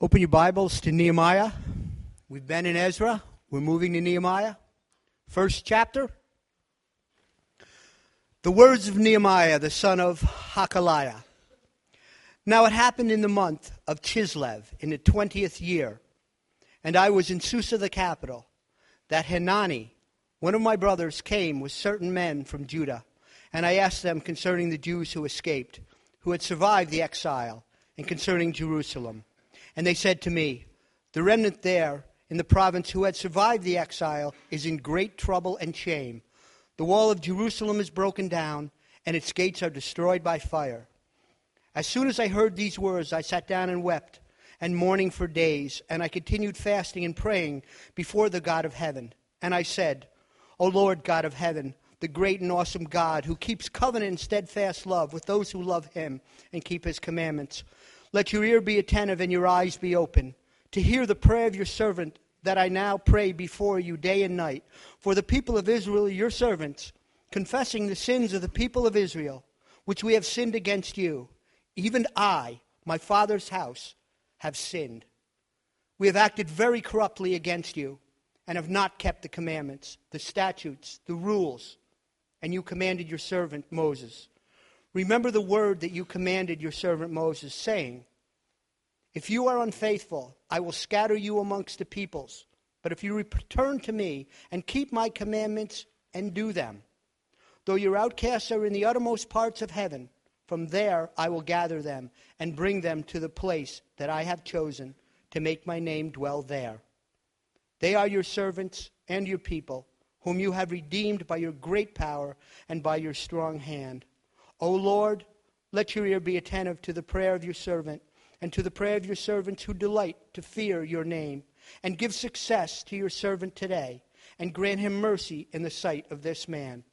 Open your Bibles to Nehemiah. We've been in Ezra. We're moving to Nehemiah. First chapter. The words of Nehemiah, the son of Hacaliah. Now it happened in the month of Chislev, in the twentieth year, and I was in Susa the capital, that Hanani, one of my brothers, came with certain men from Judah, and I asked them concerning the Jews who escaped, who had survived the exile, and concerning Jerusalem. And they said to me, The remnant there in the province who had survived the exile is in great trouble and shame. The wall of Jerusalem is broken down, and its gates are destroyed by fire. As soon as I heard these words, I sat down and wept, and mourning for days, and I continued fasting and praying before the God of heaven. And I said, O Lord God of heaven, the great and awesome God, who keeps covenant and steadfast love with those who love him and keep his commandments. Let your ear be attentive and your eyes be open to hear the prayer of your servant that I now pray before you day and night for the people of Israel, your servants, confessing the sins of the people of Israel, which we have sinned against you. Even I, my father's house, have sinned. We have acted very corruptly against you and have not kept the commandments, the statutes, the rules, and you commanded your servant Moses. Remember the word that you commanded your servant Moses, saying, If you are unfaithful, I will scatter you amongst the peoples. But if you return to me and keep my commandments and do them, though your outcasts are in the uttermost parts of heaven, from there I will gather them and bring them to the place that I have chosen to make my name dwell there. They are your servants and your people, whom you have redeemed by your great power and by your strong hand. O Lord, let your ear be attentive to the prayer of your servant and to the prayer of your servants who delight to fear your name, and give success to your servant today, and grant him mercy in the sight of this man.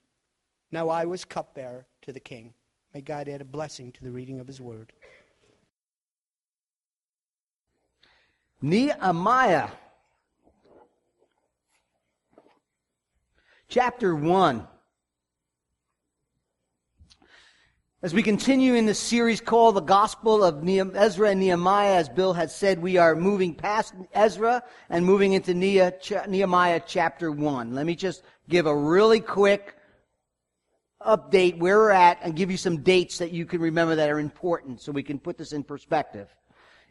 Now I was cupbearer to the king. May God add a blessing to the reading of his word. Nehemiah, chapter 1. As we continue in this series called The Gospel of Ezra and Nehemiah, as Bill has said, we are moving past Ezra and moving into Nehemiah chapter 1. Let me just give a really quick update where we're at and give you some dates that you can remember that are important so we can put this in perspective.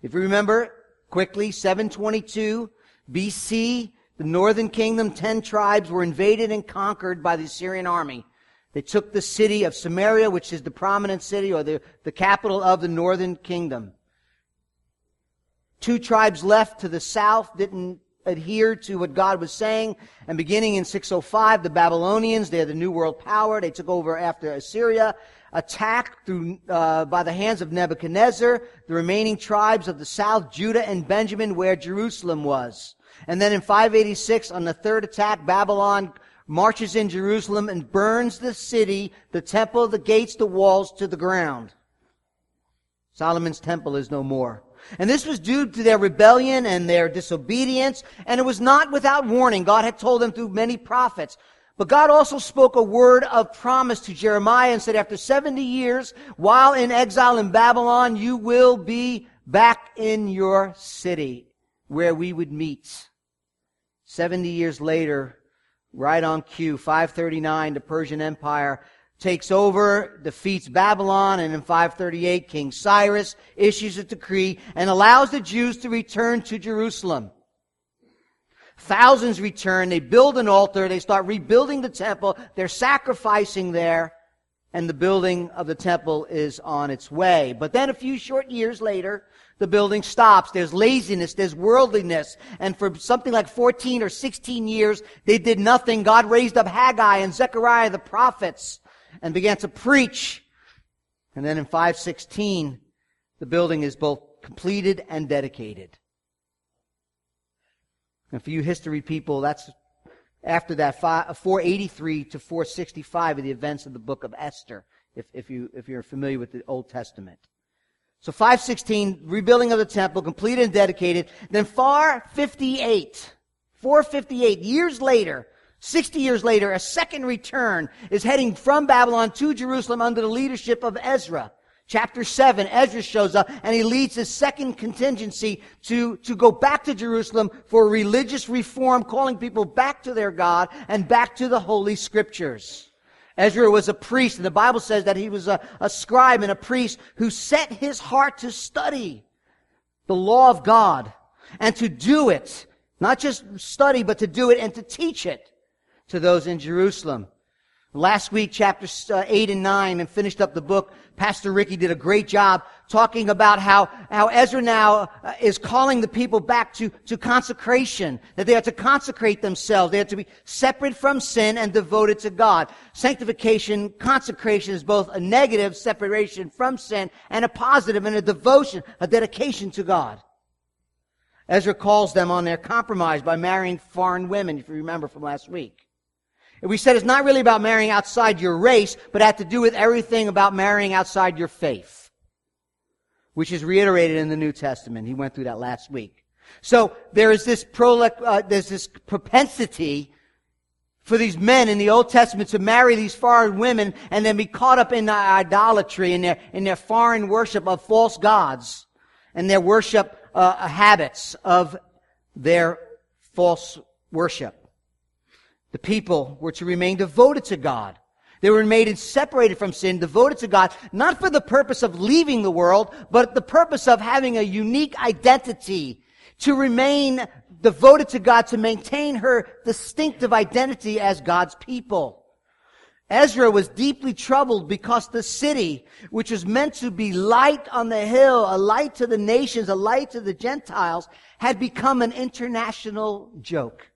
If you remember quickly, 722 BC, the northern kingdom, 10 tribes were invaded and conquered by the Assyrian army. They took the city of Samaria, which is the prominent city or the, the capital of the northern kingdom. Two tribes left to the south didn't adhere to what God was saying. And beginning in 605, the Babylonians, they're the new world power. They took over after Assyria, attacked through, uh, by the hands of Nebuchadnezzar, the remaining tribes of the south, Judah and Benjamin, where Jerusalem was. And then in 586, on the third attack, Babylon marches in Jerusalem and burns the city, the temple, the gates, the walls to the ground. Solomon's temple is no more. And this was due to their rebellion and their disobedience, and it was not without warning. God had told them through many prophets. But God also spoke a word of promise to Jeremiah and said, after 70 years, while in exile in Babylon, you will be back in your city where we would meet. 70 years later, right on cue. 539, the Persian Empire takes over, defeats Babylon, and in 538, King Cyrus issues a decree and allows the Jews to return to Jerusalem. Thousands return, they build an altar, they start rebuilding the temple, they're sacrificing there, and the building of the temple is on its way. But then a few short years later, the building stops. There's laziness, there's worldliness. And for something like 14 or 16 years, they did nothing. God raised up Haggai and Zechariah, the prophets, and began to preach. And then in 516, the building is both completed and dedicated. And for you history people, that's after that uh, 483 to 465 of the events of the book of Esther, if, if, you, if you're familiar with the Old Testament. So 516, rebuilding of the temple, completed and dedicated. Then 458, 458, years later, 60 years later, a second return is heading from Babylon to Jerusalem under the leadership of Ezra. Chapter 7, Ezra shows up and he leads his second contingency to, to go back to Jerusalem for religious reform, calling people back to their God and back to the Holy Scriptures. Ezra was a priest, and the Bible says that he was a, a scribe and a priest who set his heart to study the law of God and to do it. Not just study, but to do it and to teach it to those in Jerusalem. Last week, chapters uh, 8 and 9, and finished up the book, Pastor Ricky did a great job talking about how, how Ezra now uh, is calling the people back to, to consecration, that they are to consecrate themselves. They are to be separate from sin and devoted to God. Sanctification, consecration is both a negative separation from sin and a positive and a devotion, a dedication to God. Ezra calls them on their compromise by marrying foreign women, if you remember from last week. We said it's not really about marrying outside your race, but it had to do with everything about marrying outside your faith. Which is reiterated in the New Testament. He went through that last week. So there is this prolec, uh, there's this propensity for these men in the Old Testament to marry these foreign women and then be caught up in the idolatry, in their, in their foreign worship of false gods, and their worship uh, habits of their false worship. The people were to remain devoted to God. They were made and separated from sin, devoted to God, not for the purpose of leaving the world, but the purpose of having a unique identity, to remain devoted to God, to maintain her distinctive identity as God's people. Ezra was deeply troubled because the city, which was meant to be light on the hill, a light to the nations, a light to the Gentiles, had become an international joke.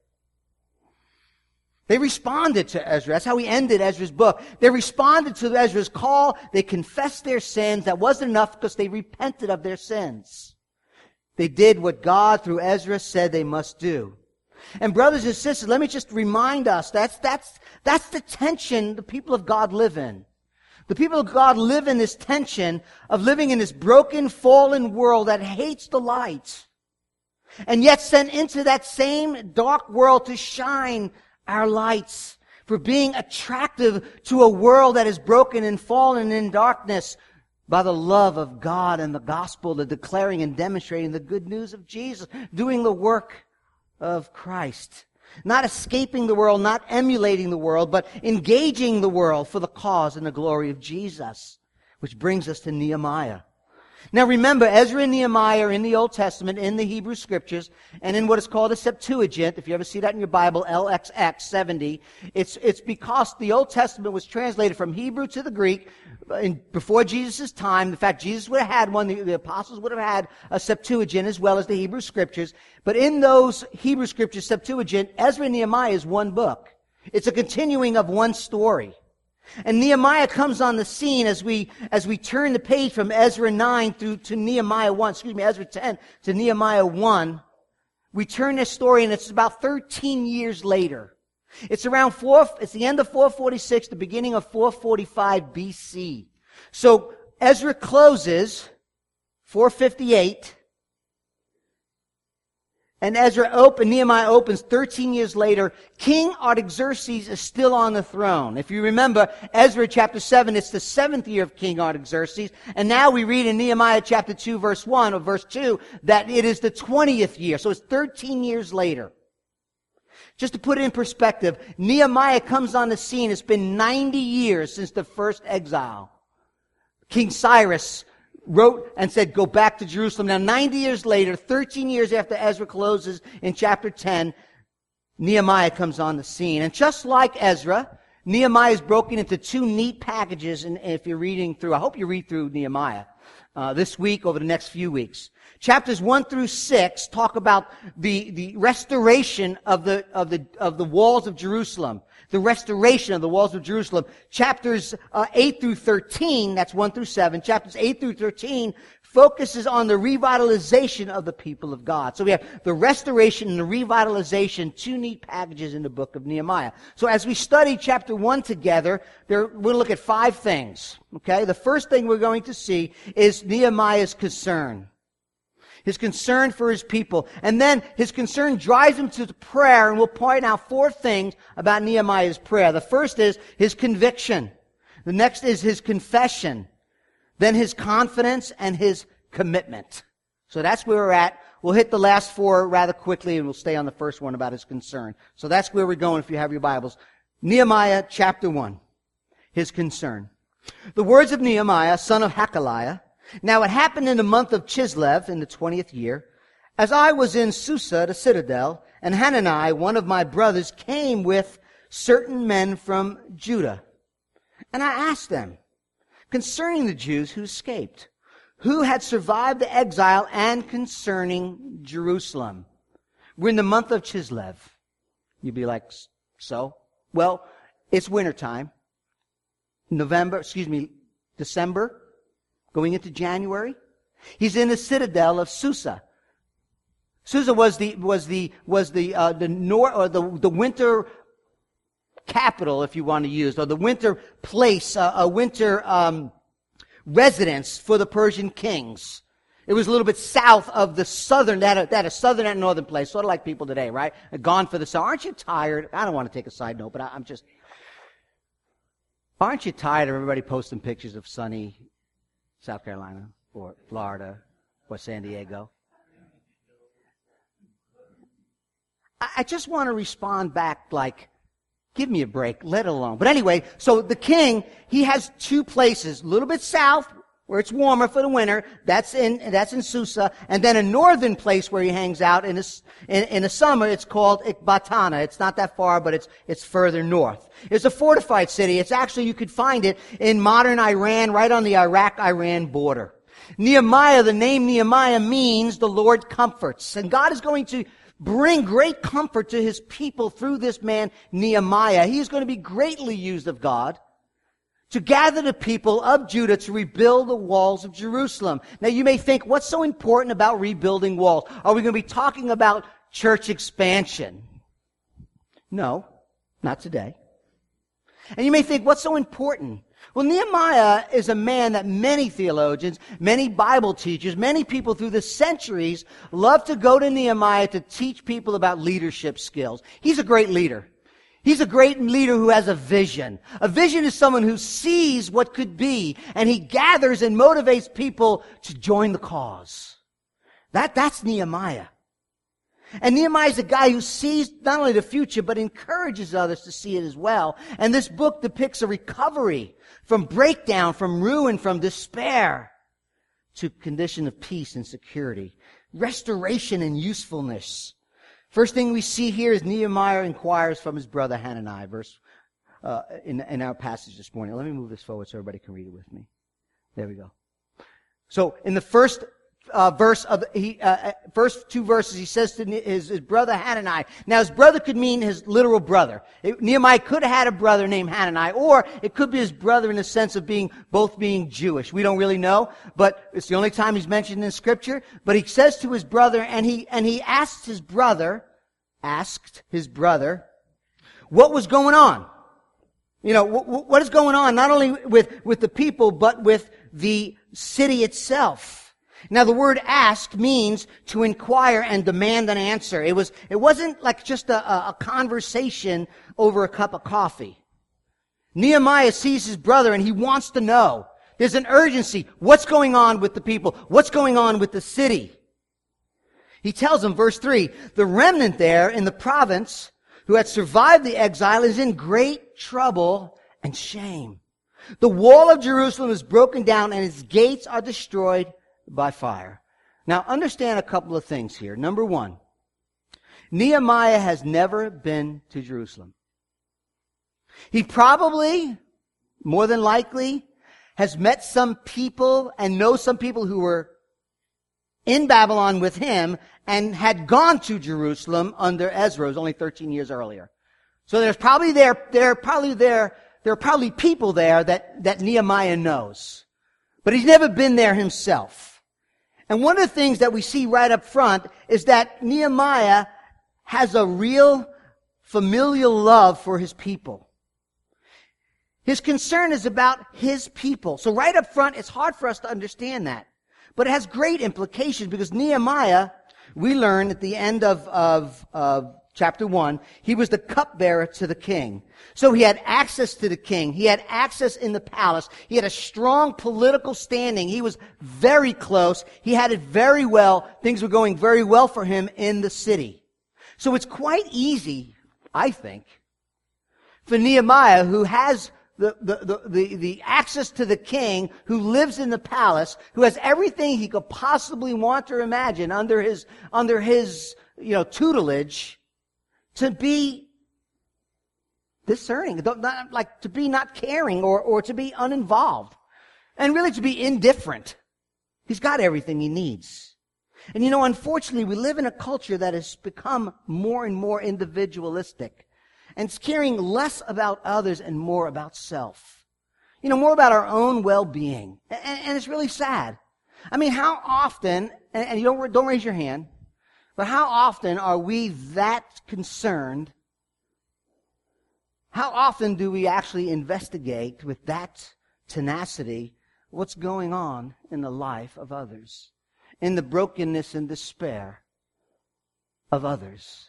They responded to Ezra. That's how he ended Ezra's book. They responded to Ezra's call. They confessed their sins. That wasn't enough because they repented of their sins. They did what God through Ezra said they must do. And brothers and sisters, let me just remind us that's, that's, that's the tension the people of God live in. The people of God live in this tension of living in this broken, fallen world that hates the light. And yet sent into that same dark world to shine our lights, for being attractive to a world that is broken and fallen in darkness by the love of God and the gospel, the declaring and demonstrating the good news of Jesus, doing the work of Christ. Not escaping the world, not emulating the world, but engaging the world for the cause and the glory of Jesus. Which brings us to Nehemiah. Now remember, Ezra and Nehemiah are in the Old Testament, in the Hebrew Scriptures, and in what is called a Septuagint. If you ever see that in your Bible, LXX 70, it's, it's because the Old Testament was translated from Hebrew to the Greek uh, in, before Jesus' time. In fact, Jesus would have had one, the, the apostles would have had a Septuagint as well as the Hebrew Scriptures. But in those Hebrew Scriptures, Septuagint, Ezra and Nehemiah is one book. It's a continuing of one story. And Nehemiah comes on the scene as we, as we turn the page from Ezra 9 through to Nehemiah 1, excuse me, Ezra 10 to Nehemiah 1. We turn this story and it's about 13 years later. It's around four, it's the end of 446, the beginning of 445 BC. So Ezra closes 458 and Ezra open, Nehemiah opens 13 years later. King Artaxerxes is still on the throne. If you remember, Ezra chapter 7, it's the seventh year of King Artaxerxes. And now we read in Nehemiah chapter 2 verse 1 or verse 2 that it is the 20th year. So it's 13 years later. Just to put it in perspective, Nehemiah comes on the scene. It's been 90 years since the first exile. King Cyrus wrote and said, go back to Jerusalem. Now, 90 years later, 13 years after Ezra closes in chapter 10, Nehemiah comes on the scene. And just like Ezra, Nehemiah is broken into two neat packages. And if you're reading through, I hope you read through Nehemiah uh, this week over the next few weeks. Chapters one through six talk about the the restoration of the of the of the walls of Jerusalem the restoration of the walls of Jerusalem. Chapters uh, 8 through 13, that's 1 through 7, chapters 8 through 13 focuses on the revitalization of the people of God. So we have the restoration and the revitalization, two neat packages in the book of Nehemiah. So as we study chapter 1 together, there, we'll look at five things. Okay? The first thing we're going to see is Nehemiah's concern his concern for his people. And then his concern drives him to prayer, and we'll point out four things about Nehemiah's prayer. The first is his conviction. The next is his confession. then his confidence and his commitment. So that's where we're at. We'll hit the last four rather quickly and we'll stay on the first one about his concern. So that's where we're going if you have your Bibles. Nehemiah chapter 1. His concern. The words of Nehemiah, son of Hacaliah. Now it happened in the month of Chislev in the 20th year, as I was in Susa, the citadel, and Hanani, one of my brothers, came with certain men from Judah. And I asked them concerning the Jews who escaped who had survived the exile and concerning Jerusalem. We're in the month of Chislev. You'd be like, so? Well, it's wintertime. November, excuse me, December, going into January. He's in the citadel of Susa. Susa was the, was the, was the, uh, the nor, or the, the winter capital, if you want to use, or the winter place, uh, a winter, um, residence for the Persian kings. It was a little bit south of the southern, that, that a southern and northern place, sort of like people today, right? Gone for the summer. Aren't you tired? I don't want to take a side note, but I, I'm just, aren't you tired of everybody posting pictures of sunny South Carolina or Florida or San Diego? I, I just want to respond back like, Give me a break, let alone. But anyway, so the king, he has two places, a little bit south, where it's warmer for the winter. That's in, that's in Susa. And then a northern place where he hangs out in, the in, in the summer, it's called Ecbatana. It's not that far, but it's, it's further north. It's a fortified city. It's actually, you could find it in modern Iran, right on the Iraq-Iran border. Nehemiah, the name Nehemiah means the Lord comforts. And God is going to bring great comfort to his people through this man, Nehemiah. He is going to be greatly used of God to gather the people of Judah to rebuild the walls of Jerusalem. Now you may think, what's so important about rebuilding walls? Are we going to be talking about church expansion? No, not today. And you may think, what's so important? Well, Nehemiah is a man that many theologians, many Bible teachers, many people through the centuries love to go to Nehemiah to teach people about leadership skills. He's a great leader. He's a great leader who has a vision. A vision is someone who sees what could be and he gathers and motivates people to join the cause. That, that's Nehemiah. And Nehemiah is a guy who sees not only the future, but encourages others to see it as well. And this book depicts a recovery from breakdown, from ruin, from despair to condition of peace and security, restoration and usefulness. First thing we see here is Nehemiah inquires from his brother Hanani, verse uh, in, in our passage this morning. Let me move this forward so everybody can read it with me. There we go. So in the first uh, verse of he uh, uh, first two verses he says to his, his brother Hanani. Now his brother could mean his literal brother. It, Nehemiah could have had a brother named Hanani, or it could be his brother in the sense of being both being Jewish. We don't really know, but it's the only time he's mentioned in Scripture. But he says to his brother, and he and he asked his brother, asked his brother, what was going on. You know, what is going on not only with, with the people, but with the city itself. Now the word ask means to inquire and demand an answer. It was, it wasn't like just a, a, conversation over a cup of coffee. Nehemiah sees his brother and he wants to know. There's an urgency. What's going on with the people? What's going on with the city? He tells him, verse 3, the remnant there in the province who had survived the exile is in great trouble and shame. The wall of Jerusalem is broken down and its gates are destroyed by fire. Now understand a couple of things here. Number one, Nehemiah has never been to Jerusalem. He probably, more than likely, has met some people and knows some people who were in Babylon with him and had gone to Jerusalem under Ezra. It was only 13 years earlier. So there's probably there, there probably there, there are probably people there that, that Nehemiah knows. But he's never been there himself. And one of the things that we see right up front is that Nehemiah has a real familial love for his people. His concern is about his people. So right up front, it's hard for us to understand that. But it has great implications because Nehemiah, we learn at the end of, of, of chapter 1, he was the cupbearer to the king. So he had access to the king. He had access in the palace. He had a strong political standing. He was very close. He had it very well. Things were going very well for him in the city. So it's quite easy, I think, for Nehemiah, who has the, the, the, the, access to the king, who lives in the palace, who has everything he could possibly want or imagine under his, under his, you know, tutelage, to be discerning, like to be not caring or, or to be uninvolved, and really to be indifferent. He's got everything he needs. And you know, unfortunately, we live in a culture that has become more and more individualistic. And caring less about others and more about self. You know, more about our own well-being. And, and it's really sad. I mean, how often, and, and you don't, don't raise your hand, but how often are we that concerned? How often do we actually investigate with that tenacity what's going on in the life of others, in the brokenness and despair of others,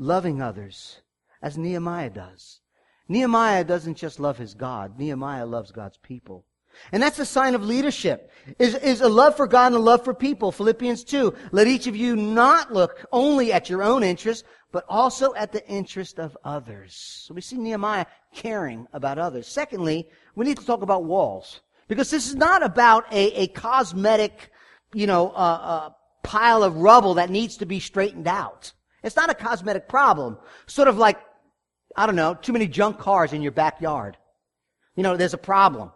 loving others as Nehemiah does? Nehemiah doesn't just love his God, Nehemiah loves God's people. And that's a sign of leadership, is, is a love for God and a love for people. Philippians 2, let each of you not look only at your own interest, but also at the interest of others. So we see Nehemiah caring about others. Secondly, we need to talk about walls. Because this is not about a, a cosmetic, you know, uh, uh, pile of rubble that needs to be straightened out. It's not a cosmetic problem. Sort of like, I don't know, too many junk cars in your backyard. You know, there's a problem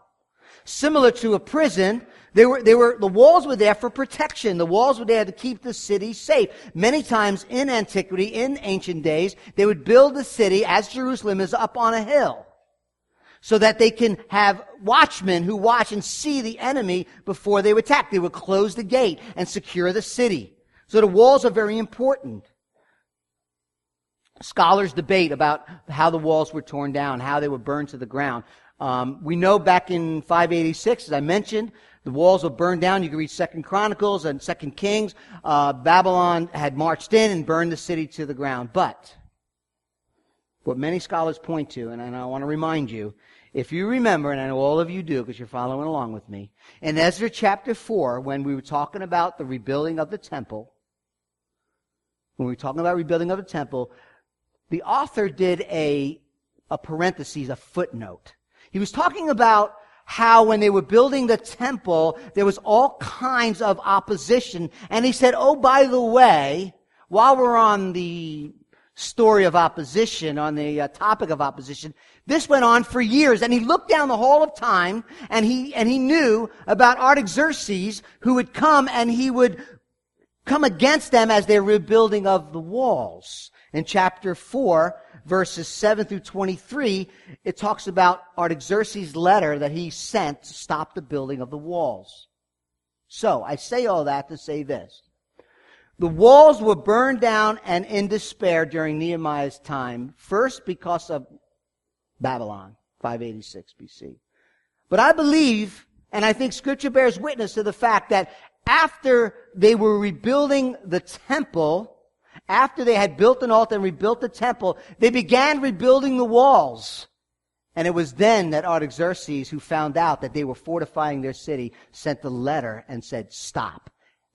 similar to a prison. They were, they were, the walls were there for protection. The walls were there to keep the city safe. Many times in antiquity, in ancient days, they would build the city as Jerusalem is up on a hill. So that they can have watchmen who watch and see the enemy before they attack. They would close the gate and secure the city. So the walls are very important. Scholars debate about how the walls were torn down, how they were burned to the ground. Um, we know back in 586, as I mentioned, the walls were burned down. You can read Second Chronicles and Second Kings. Uh, Babylon had marched in and burned the city to the ground. But what many scholars point to, and I want to remind you, if you remember, and I know all of you do because you're following along with me, in Ezra chapter 4, when we were talking about the rebuilding of the temple, when we were talking about rebuilding of the temple, the author did a, a parenthesis, a footnote. He was talking about how when they were building the temple, there was all kinds of opposition. And he said, oh, by the way, while we're on the story of opposition, on the uh, topic of opposition, this went on for years. And he looked down the hall of time and he, and he knew about Artaxerxes who would come and he would come against them as they're rebuilding of the walls. In chapter 4, verses 7 through 23, it talks about Artaxerxes' letter that he sent to stop the building of the walls. So, I say all that to say this. The walls were burned down and in despair during Nehemiah's time, first because of Babylon, 586 BC. But I believe, and I think scripture bears witness to the fact that after they were rebuilding the temple, after they had built an altar and rebuilt the temple, they began rebuilding the walls. And it was then that Artaxerxes, who found out that they were fortifying their city, sent the letter and said, stop.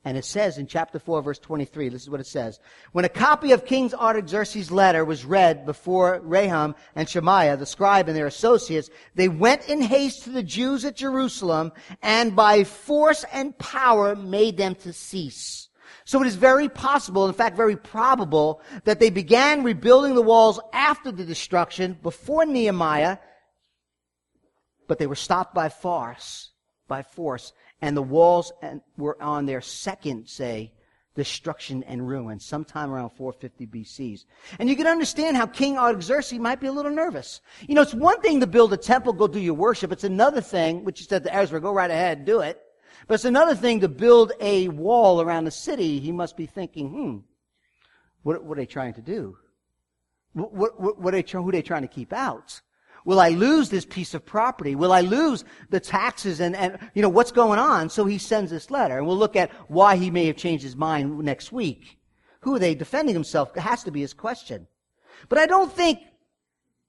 And it says in chapter 4, verse 23, this is what it says. When a copy of King Artaxerxes' letter was read before Rehum and Shemaiah, the scribe and their associates, they went in haste to the Jews at Jerusalem and by force and power made them to cease. So it is very possible, in fact, very probable, that they began rebuilding the walls after the destruction, before Nehemiah, but they were stopped by force, by force, and the walls were on their second, say, destruction and ruin, sometime around 450 BCs. And you can understand how King Artaxerxes might be a little nervous. You know, it's one thing to build a temple, go do your worship. It's another thing, which he said to Ezra, go right ahead, do it. But it's another thing to build a wall around a city. He must be thinking, hmm, what, what are they trying to do? What, what, what are they, who are they trying to keep out? Will I lose this piece of property? Will I lose the taxes and, and, you know, what's going on? So he sends this letter. And we'll look at why he may have changed his mind next week. Who are they defending himself? It has to be his question. But I don't think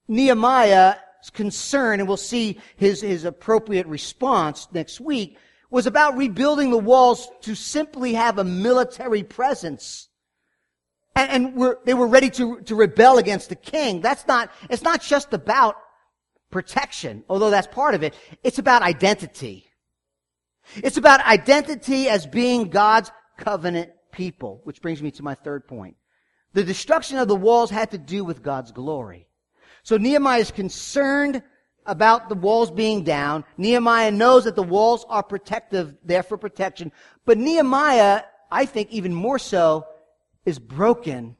Nehemiah's concern, and we'll see his, his appropriate response next week, was about rebuilding the walls to simply have a military presence. And, and were, they were ready to, to rebel against the king. That's not, it's not just about protection, although that's part of it. It's about identity. It's about identity as being God's covenant people, which brings me to my third point. The destruction of the walls had to do with God's glory. So Nehemiah is concerned about the walls being down. Nehemiah knows that the walls are protective, there for protection. But Nehemiah, I think even more so, is broken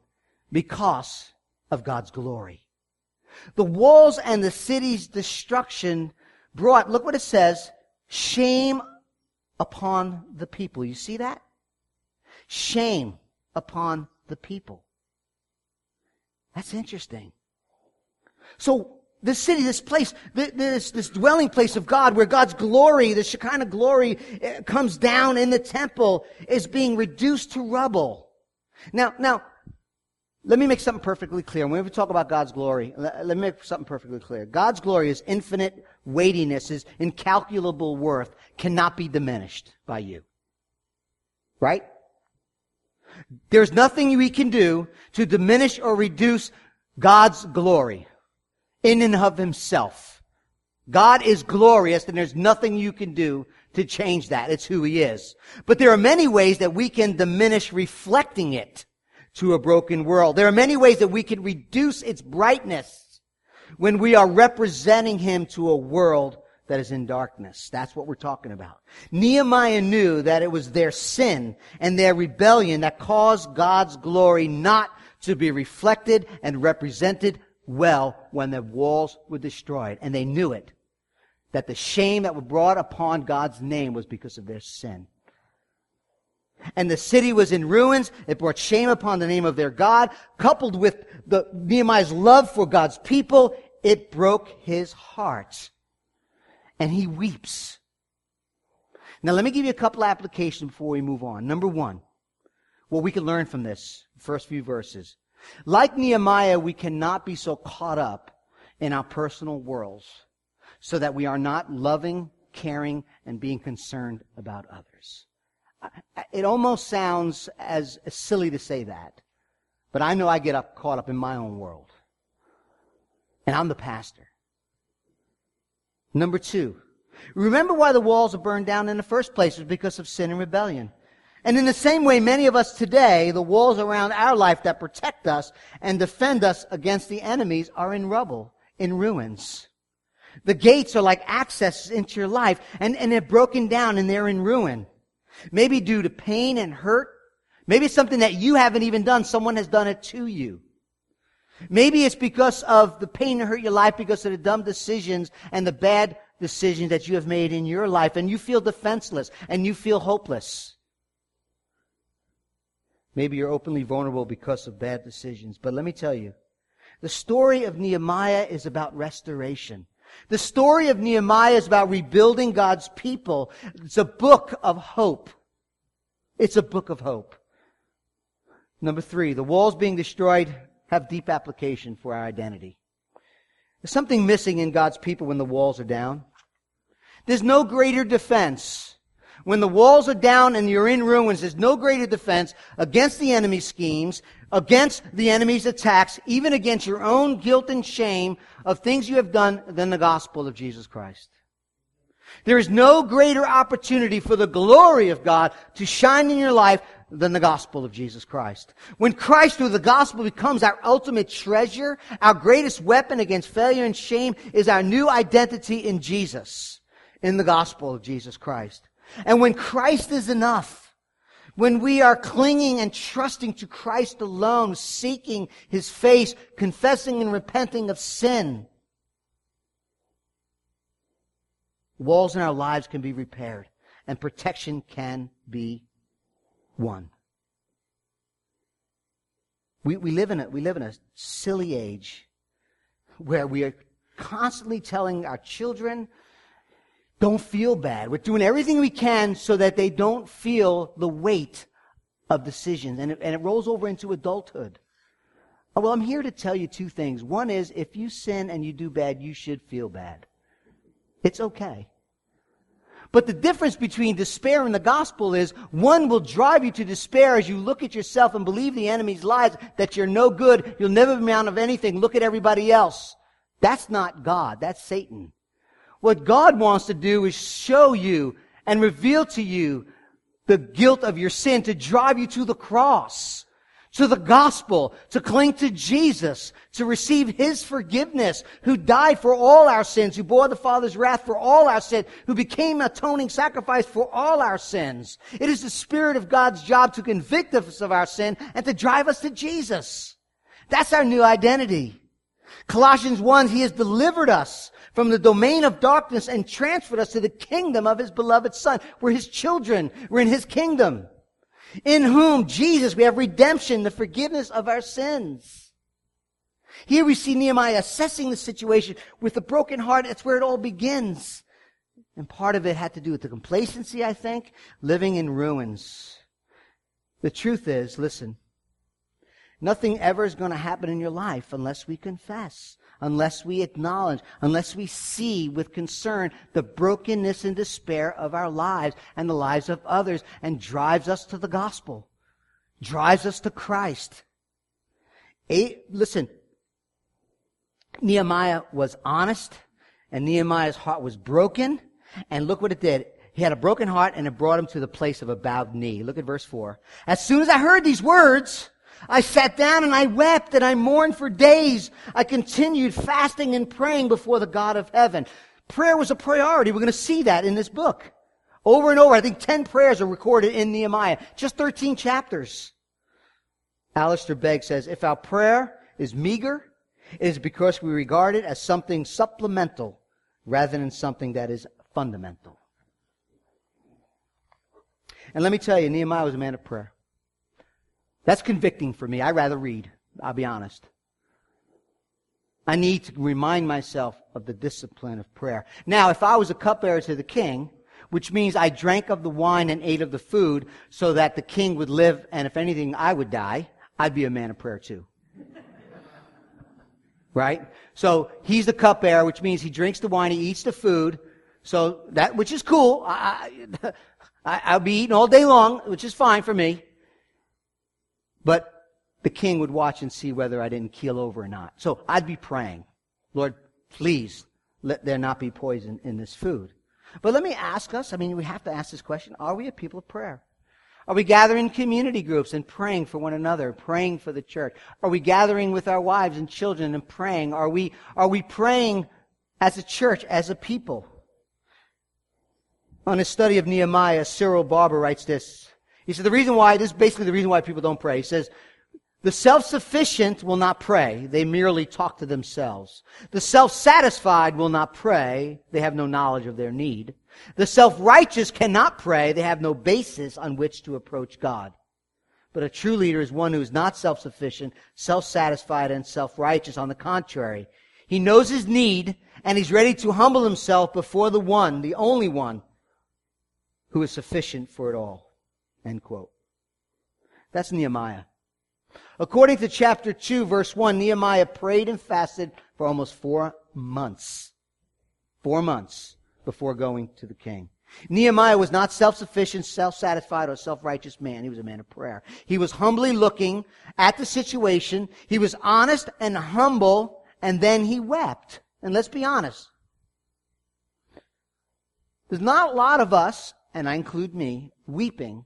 because of God's glory. The walls and the city's destruction brought, look what it says, shame upon the people. You see that? Shame upon the people. That's interesting. So, this city, this place, this, this dwelling place of God where God's glory, the Shekinah glory eh, comes down in the temple is being reduced to rubble. Now, now, let me make something perfectly clear. When we talk about God's glory, let, let me make something perfectly clear. God's glory is infinite weightiness, is incalculable worth, cannot be diminished by you. Right? There's nothing we can do to diminish or reduce God's glory in and of himself. God is glorious and there's nothing you can do to change that. It's who he is. But there are many ways that we can diminish reflecting it to a broken world. There are many ways that we can reduce its brightness when we are representing him to a world that is in darkness. That's what we're talking about. Nehemiah knew that it was their sin and their rebellion that caused God's glory not to be reflected and represented well when the walls were destroyed. And they knew it. That the shame that was brought upon God's name was because of their sin. And the city was in ruins. It brought shame upon the name of their God. Coupled with the Nehemiah's love for God's people, it broke his heart. And he weeps. Now let me give you a couple applications before we move on. Number one, what we can learn from this, first few verses. Like Nehemiah, we cannot be so caught up in our personal worlds so that we are not loving, caring, and being concerned about others. It almost sounds as silly to say that, but I know I get up, caught up in my own world. And I'm the pastor. Number two, remember why the walls were burned down in the first place was because of sin and rebellion. And in the same way, many of us today, the walls around our life that protect us and defend us against the enemies are in rubble, in ruins. The gates are like access into your life, and, and they're broken down and they're in ruin. Maybe due to pain and hurt. Maybe it's something that you haven't even done. Someone has done it to you. Maybe it's because of the pain that hurt your life because of the dumb decisions and the bad decisions that you have made in your life, and you feel defenseless and you feel hopeless. Maybe you're openly vulnerable because of bad decisions. But let me tell you, the story of Nehemiah is about restoration. The story of Nehemiah is about rebuilding God's people. It's a book of hope. It's a book of hope. Number three, the walls being destroyed have deep application for our identity. There's something missing in God's people when the walls are down. There's no greater defense when the walls are down and you're in ruins, there's no greater defense against the enemy's schemes, against the enemy's attacks, even against your own guilt and shame of things you have done than the gospel of Jesus Christ. There is no greater opportunity for the glory of God to shine in your life than the gospel of Jesus Christ. When Christ through the gospel becomes our ultimate treasure, our greatest weapon against failure and shame is our new identity in Jesus, in the gospel of Jesus Christ. And when Christ is enough, when we are clinging and trusting to Christ alone, seeking His face, confessing and repenting of sin, walls in our lives can be repaired and protection can be won. We, we, live in a, we live in a silly age where we are constantly telling our children, don't feel bad. We're doing everything we can so that they don't feel the weight of decisions, and it, and it rolls over into adulthood. Uh, well, I'm here to tell you two things. One is, if you sin and you do bad, you should feel bad. It's okay. But the difference between despair and the gospel is one will drive you to despair as you look at yourself and believe the enemy's lies that you're no good, you'll never amount of anything, look at everybody else. That's not God, that's Satan. What God wants to do is show you and reveal to you the guilt of your sin to drive you to the cross to the gospel, to cling to Jesus, to receive His forgiveness, who died for all our sins, who bore the Father's wrath for all our sins, who became atoning sacrifice for all our sins. It is the Spirit of God's job to convict us of our sin and to drive us to Jesus. That's our new identity. Colossians 1, He has delivered us from the domain of darkness and transferred us to the kingdom of His beloved Son. We're His children. We're in His kingdom in whom Jesus we have redemption, the forgiveness of our sins. Here we see Nehemiah assessing the situation with a broken heart. That's where it all begins. And part of it had to do with the complacency, I think, living in ruins. The truth is, listen, nothing ever is going to happen in your life unless we confess unless we acknowledge, unless we see with concern the brokenness and despair of our lives and the lives of others and drives us to the gospel, drives us to Christ. A, listen, Nehemiah was honest and Nehemiah's heart was broken and look what it did. He had a broken heart and it brought him to the place of a bowed knee. Look at verse 4. As soon as I heard these words, I sat down and I wept and I mourned for days. I continued fasting and praying before the God of heaven. Prayer was a priority. We're going to see that in this book. Over and over. I think 10 prayers are recorded in Nehemiah. Just 13 chapters. Alistair Begg says, if our prayer is meager, it is because we regard it as something supplemental rather than something that is fundamental. And let me tell you, Nehemiah was a man of prayer. That's convicting for me. I'd rather read, I'll be honest. I need to remind myself of the discipline of prayer. Now, if I was a cupbearer to the king, which means I drank of the wine and ate of the food so that the king would live and if anything I would die, I'd be a man of prayer too. right? So he's the cupbearer, which means he drinks the wine, he eats the food. So that, which is cool. I, I, I'll be eating all day long, which is fine for me. But the king would watch and see whether I didn't keel over or not. So I'd be praying, Lord, please let there not be poison in this food. But let me ask us, I mean, we have to ask this question, are we a people of prayer? Are we gathering community groups and praying for one another, praying for the church? Are we gathering with our wives and children and praying? Are we, are we praying as a church, as a people? On a study of Nehemiah, Cyril Barber writes this. He said the reason why, this is basically the reason why people don't pray. He says, the self-sufficient will not pray. They merely talk to themselves. The self-satisfied will not pray. They have no knowledge of their need. The self-righteous cannot pray. They have no basis on which to approach God. But a true leader is one who is not self-sufficient, self-satisfied, and self-righteous. On the contrary, he knows his need and he's ready to humble himself before the one, the only one, who is sufficient for it all. End quote. That's Nehemiah. According to chapter 2, verse 1, Nehemiah prayed and fasted for almost four months. Four months before going to the king. Nehemiah was not self-sufficient, self-satisfied, or self-righteous man. He was a man of prayer. He was humbly looking at the situation. He was honest and humble, and then he wept. And let's be honest. There's not a lot of us, and I include me, weeping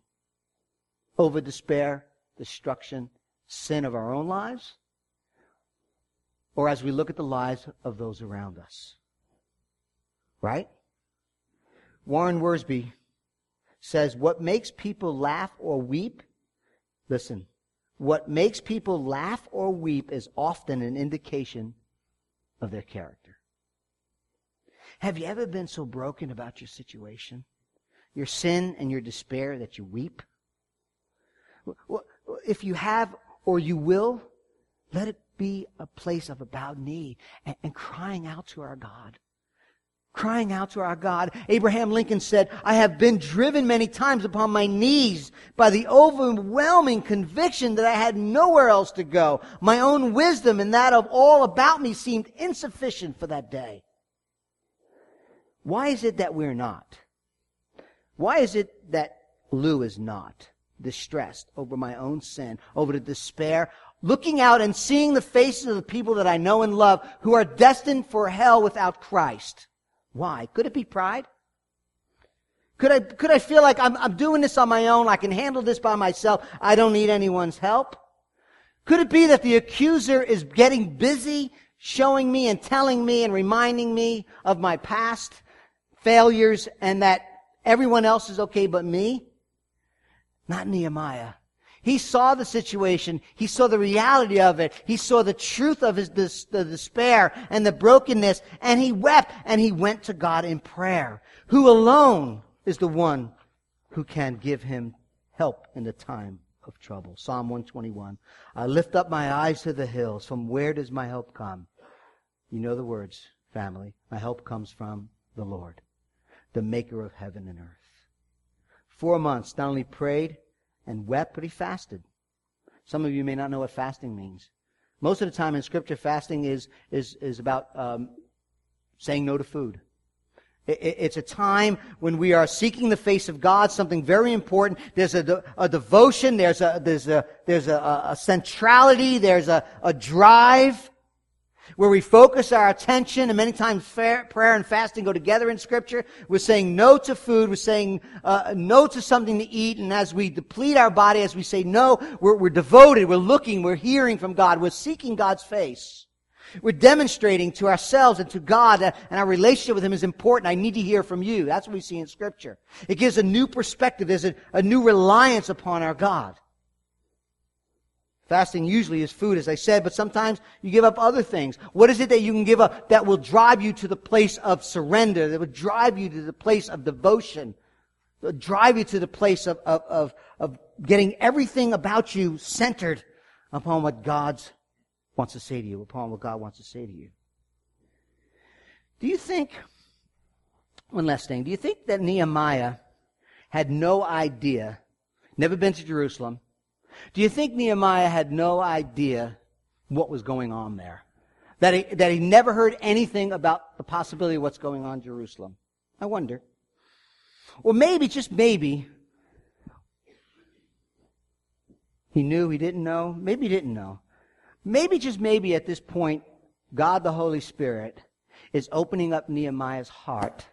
over despair, destruction, sin of our own lives, or as we look at the lives of those around us. Right? Warren Wiersbe says, What makes people laugh or weep, listen, what makes people laugh or weep is often an indication of their character. Have you ever been so broken about your situation, your sin and your despair that you weep? If you have or you will, let it be a place of a bowed knee and, and crying out to our God. crying out to our God. Abraham Lincoln said, I have been driven many times upon my knees by the overwhelming conviction that I had nowhere else to go. My own wisdom and that of all about me seemed insufficient for that day. Why is it that we're not? Why is it that Lou is not distressed over my own sin, over the despair, looking out and seeing the faces of the people that I know and love who are destined for hell without Christ? Why? Could it be pride? Could I, could I feel like I'm, I'm doing this on my own? I can handle this by myself. I don't need anyone's help? Could it be that the accuser is getting busy showing me and telling me and reminding me of my past failures and that everyone else is okay but me? Not Nehemiah. He saw the situation. He saw the reality of it. He saw the truth of his the despair and the brokenness, and he wept and he went to God in prayer, who alone is the one who can give him help in the time of trouble. Psalm 121. I lift up my eyes to the hills. From where does my help come? You know the words, family. My help comes from the Lord, the maker of heaven and earth. Four months, not only prayed, and wept, but he fasted. Some of you may not know what fasting means. Most of the time in Scripture, fasting is, is, is about um, saying no to food. It, it, it's a time when we are seeking the face of God, something very important. There's a, a devotion, there's a, there's a, there's a, a centrality, there's a, a drive where we focus our attention, and many times prayer and fasting go together in Scripture. We're saying no to food, we're saying uh, no to something to eat, and as we deplete our body, as we say no, we're, we're devoted, we're looking, we're hearing from God, we're seeking God's face. We're demonstrating to ourselves and to God and our relationship with Him is important. I need to hear from you. That's what we see in Scripture. It gives a new perspective. There's a, a new reliance upon our God. Fasting usually is food, as I said, but sometimes you give up other things. What is it that you can give up that will drive you to the place of surrender, that will drive you to the place of devotion, drive you to the place of, of, of, of getting everything about you centered upon what God wants to say to you, upon what God wants to say to you? Do you think, one last thing, do you think that Nehemiah had no idea, never been to Jerusalem, do you think Nehemiah had no idea what was going on there? That he, that he never heard anything about the possibility of what's going on in Jerusalem? I wonder. Or maybe, just maybe, he knew, he didn't know, maybe he didn't know. Maybe, just maybe at this point, God the Holy Spirit is opening up Nehemiah's heart,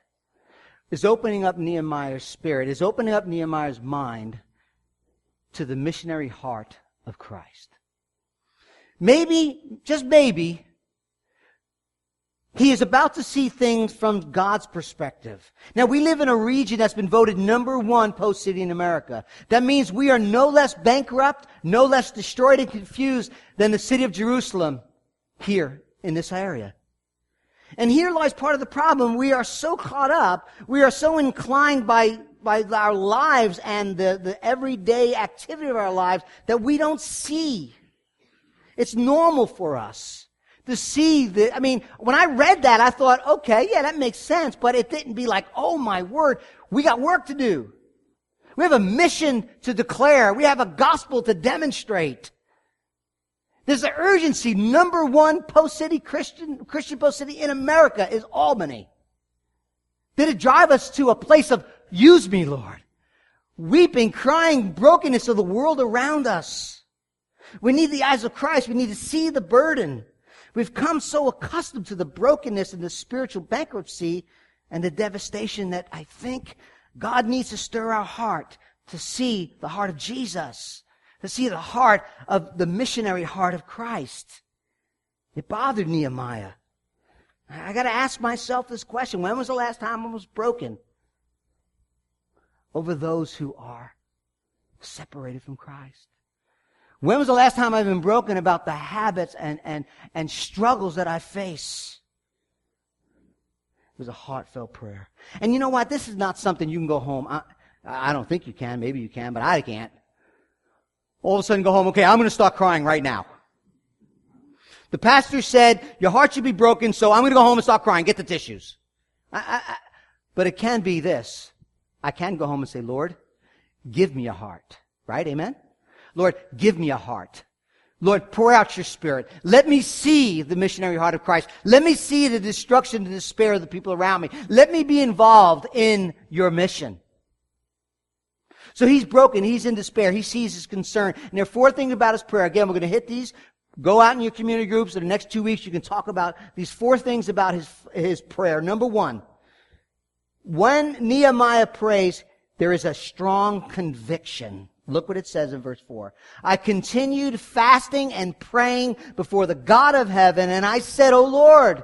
is opening up Nehemiah's spirit, is opening up Nehemiah's mind to the missionary heart of Christ. Maybe, just maybe, he is about to see things from God's perspective. Now we live in a region that's been voted number one post city in America. That means we are no less bankrupt, no less destroyed and confused than the city of Jerusalem here in this area. And here lies part of the problem. We are so caught up, we are so inclined by by our lives and the, the everyday activity of our lives that we don't see. It's normal for us to see the, I mean, when I read that, I thought, okay, yeah, that makes sense, but it didn't be like, oh my word, we got work to do. We have a mission to declare. We have a gospel to demonstrate. There's an urgency. Number one post-city Christian, Christian post-city in America is Albany. Did it drive us to a place of Use me, Lord. Weeping, crying, brokenness of the world around us. We need the eyes of Christ. We need to see the burden. We've come so accustomed to the brokenness and the spiritual bankruptcy and the devastation that I think God needs to stir our heart to see the heart of Jesus, to see the heart of the missionary heart of Christ. It bothered Nehemiah. I got to ask myself this question. When was the last time I was broken? Over those who are separated from Christ. When was the last time I've been broken about the habits and, and, and struggles that I face? It was a heartfelt prayer. And you know what? This is not something you can go home. I, I don't think you can. Maybe you can, but I can't. All of a sudden go home, okay, I'm going to start crying right now. The pastor said, your heart should be broken, so I'm going to go home and start crying. Get the tissues. I, I, but it can be this. I can go home and say, Lord, give me a heart. Right? Amen? Lord, give me a heart. Lord, pour out your spirit. Let me see the missionary heart of Christ. Let me see the destruction and despair of the people around me. Let me be involved in your mission. So he's broken. He's in despair. He sees his concern. And there are four things about his prayer. Again, we're going to hit these. Go out in your community groups. In the next two weeks, you can talk about these four things about his, his prayer. Number one, when Nehemiah prays, there is a strong conviction. Look what it says in verse 4. I continued fasting and praying before the God of heaven, and I said, O Lord,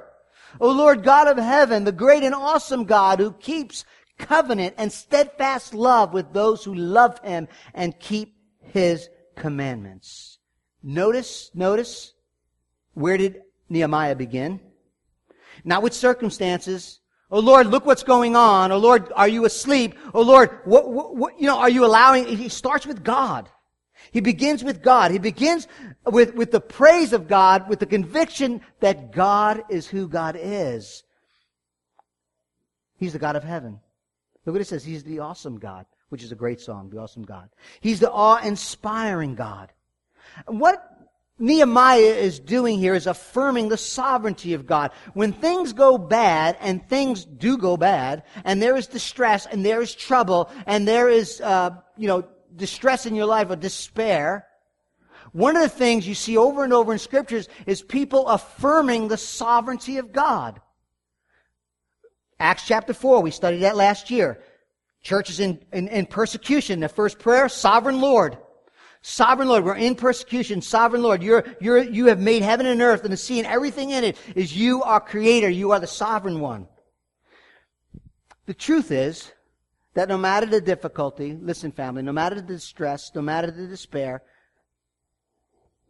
O Lord God of heaven, the great and awesome God who keeps covenant and steadfast love with those who love him and keep his commandments. Notice, notice, where did Nehemiah begin? Not with circumstances. Oh Lord, look what's going on. Oh Lord, are you asleep? Oh Lord, what, what, what, you know, are you allowing? He starts with God. He begins with God. He begins with, with the praise of God, with the conviction that God is who God is. He's the God of heaven. Look what it says. He's the awesome God, which is a great song, the awesome God. He's the awe-inspiring God. What Nehemiah is doing here is affirming the sovereignty of God. When things go bad, and things do go bad, and there is distress, and there is trouble, and there is, uh, you know, distress in your life or despair, one of the things you see over and over in scriptures is people affirming the sovereignty of God. Acts chapter 4, we studied that last year. Church is in, in, in persecution. The first prayer, sovereign Lord. Sovereign Lord, we're in persecution. Sovereign Lord, you're, you're, you have made heaven and earth and the sea and everything in it is you are creator. You are the sovereign one. The truth is that no matter the difficulty, listen family, no matter the distress, no matter the despair,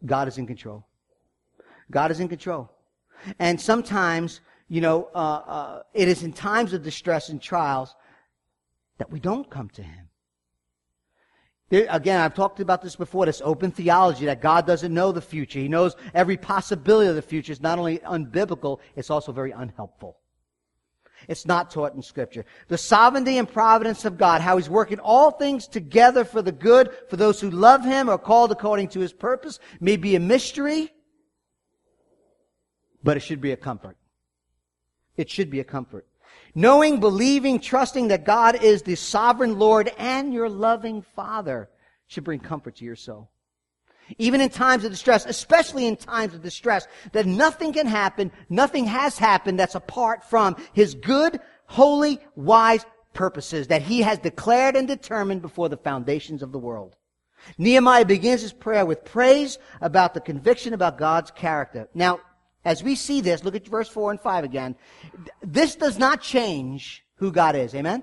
God is in control. God is in control. And sometimes you know, uh, uh, it is in times of distress and trials that we don't come to Him. There, again, I've talked about this before, this open theology that God doesn't know the future. He knows every possibility of the future. is not only unbiblical, it's also very unhelpful. It's not taught in Scripture. The sovereignty and providence of God, how He's working all things together for the good for those who love Him or called according to His purpose, may be a mystery, but it should be a comfort. It should be a comfort. Knowing, believing, trusting that God is the sovereign Lord and your loving Father should bring comfort to your soul. Even in times of distress, especially in times of distress, that nothing can happen, nothing has happened that's apart from His good, holy, wise purposes that He has declared and determined before the foundations of the world. Nehemiah begins his prayer with praise about the conviction about God's character. Now, as we see this, look at verse 4 and 5 again. This does not change who God is. Amen?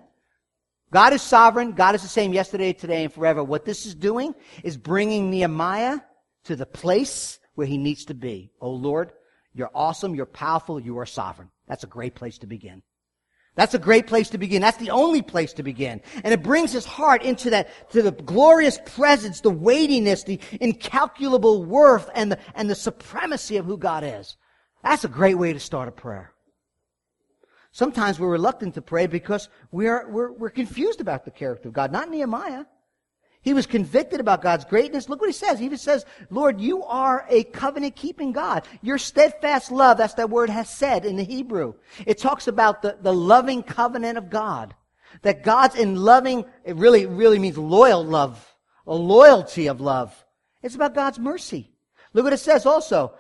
God is sovereign. God is the same yesterday, today, and forever. What this is doing is bringing Nehemiah to the place where he needs to be. Oh Lord, you're awesome, you're powerful, you are sovereign. That's a great place to begin. That's a great place to begin. That's the only place to begin. And it brings his heart into that, to the glorious presence, the weightiness, the incalculable worth, and the, and the supremacy of who God is. That's a great way to start a prayer. Sometimes we're reluctant to pray because we're, we're, we're confused about the character of God. Not Nehemiah. He was convicted about God's greatness. Look what he says. He even says, Lord, you are a covenant keeping God. Your steadfast love, that's that word hesed in the Hebrew. It talks about the, the loving covenant of God. That God's in loving, it really, really means loyal love. A loyalty of love. It's about God's mercy. Look what it says also.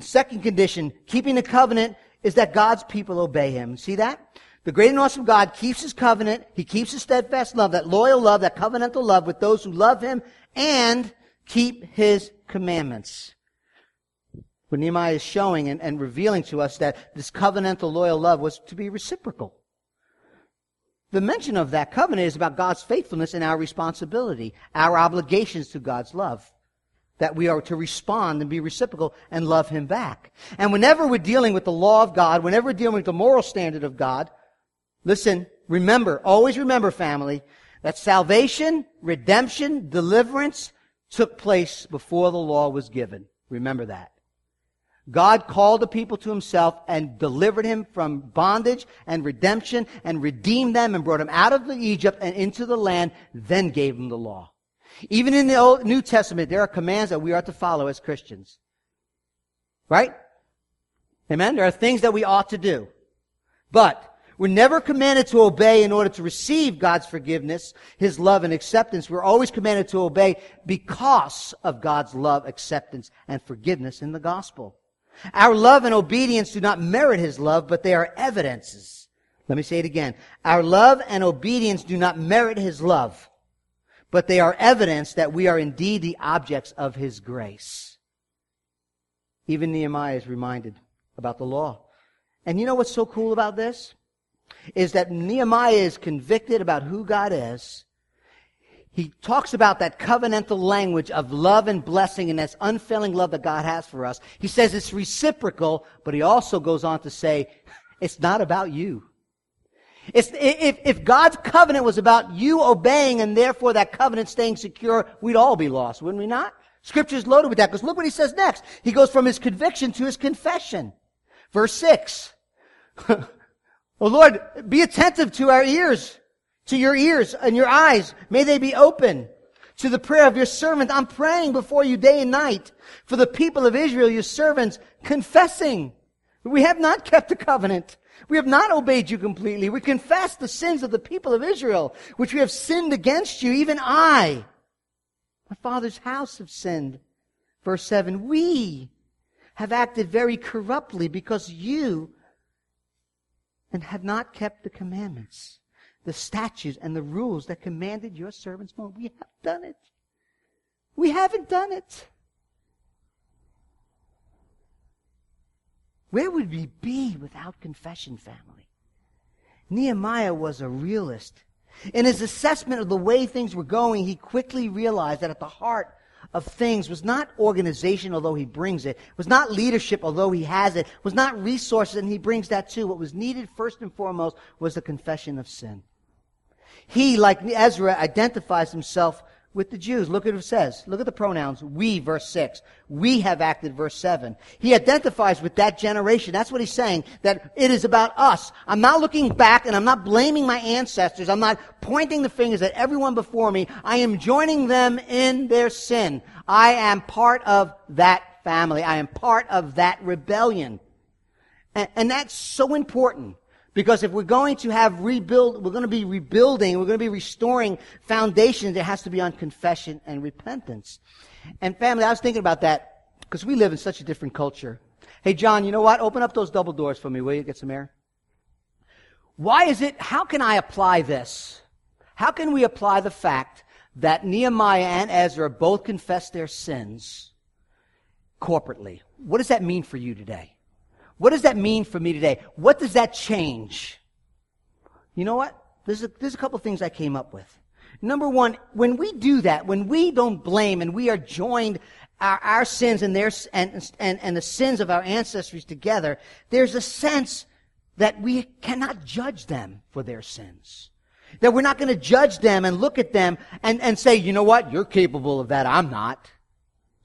Second condition, keeping the covenant, is that God's people obey him. See that? The great and awesome God keeps his covenant. He keeps his steadfast love, that loyal love, that covenantal love with those who love him and keep his commandments. What Nehemiah is showing and, and revealing to us that this covenantal loyal love was to be reciprocal. The mention of that covenant is about God's faithfulness and our responsibility, our obligations to God's love that we are to respond and be reciprocal and love him back. And whenever we're dealing with the law of God, whenever we're dealing with the moral standard of God, listen, remember, always remember, family, that salvation, redemption, deliverance took place before the law was given. Remember that. God called the people to himself and delivered him from bondage and redemption and redeemed them and brought them out of Egypt and into the land, then gave them the law. Even in the Old, New Testament, there are commands that we are to follow as Christians. Right? Amen? There are things that we ought to do. But we're never commanded to obey in order to receive God's forgiveness, His love and acceptance. We're always commanded to obey because of God's love, acceptance, and forgiveness in the gospel. Our love and obedience do not merit His love, but they are evidences. Let me say it again. Our love and obedience do not merit His love, but they are evidence that we are indeed the objects of His grace. Even Nehemiah is reminded about the law. And you know what's so cool about this? Is that Nehemiah is convicted about who God is. He talks about that covenantal language of love and blessing and that unfailing love that God has for us. He says it's reciprocal, but he also goes on to say, it's not about you. If, if God's covenant was about you obeying and therefore that covenant staying secure, we'd all be lost, wouldn't we not? Scripture's loaded with that because look what he says next. He goes from his conviction to his confession. Verse 6. oh Lord, be attentive to our ears, to your ears and your eyes. May they be open to the prayer of your servant. I'm praying before you day and night for the people of Israel, your servants, confessing. We have not kept the covenant. We have not obeyed you completely. We confess the sins of the people of Israel, which we have sinned against you. Even I, my father's house have sinned. Verse 7, we have acted very corruptly because you and have not kept the commandments, the statutes, and the rules that commanded your servants Moses. We have done it. We haven't done it. Where would we be without confession, family? Nehemiah was a realist. In his assessment of the way things were going, he quickly realized that at the heart of things was not organization, although he brings it, was not leadership, although he has it, was not resources, and he brings that too. What was needed first and foremost was the confession of sin. He, like Ezra, identifies himself with the Jews. Look at what it says. Look at the pronouns. We, verse 6. We have acted, verse 7. He identifies with that generation. That's what he's saying, that it is about us. I'm not looking back and I'm not blaming my ancestors. I'm not pointing the fingers at everyone before me. I am joining them in their sin. I am part of that family. I am part of that rebellion. And, and that's so important. Because if we're going to have rebuild, we're going to be rebuilding, we're going to be restoring foundations, it has to be on confession and repentance. And family, I was thinking about that because we live in such a different culture. Hey, John, you know what? Open up those double doors for me, will you? Get some air. Why is it, how can I apply this? How can we apply the fact that Nehemiah and Ezra both confessed their sins corporately? What does that mean for you today? What does that mean for me today? What does that change? You know what? There's a, there's a couple things I came up with. Number one, when we do that, when we don't blame and we are joined our, our sins and, their, and, and, and the sins of our ancestors together, there's a sense that we cannot judge them for their sins. That we're not going to judge them and look at them and, and say, you know what, you're capable of that, I'm not.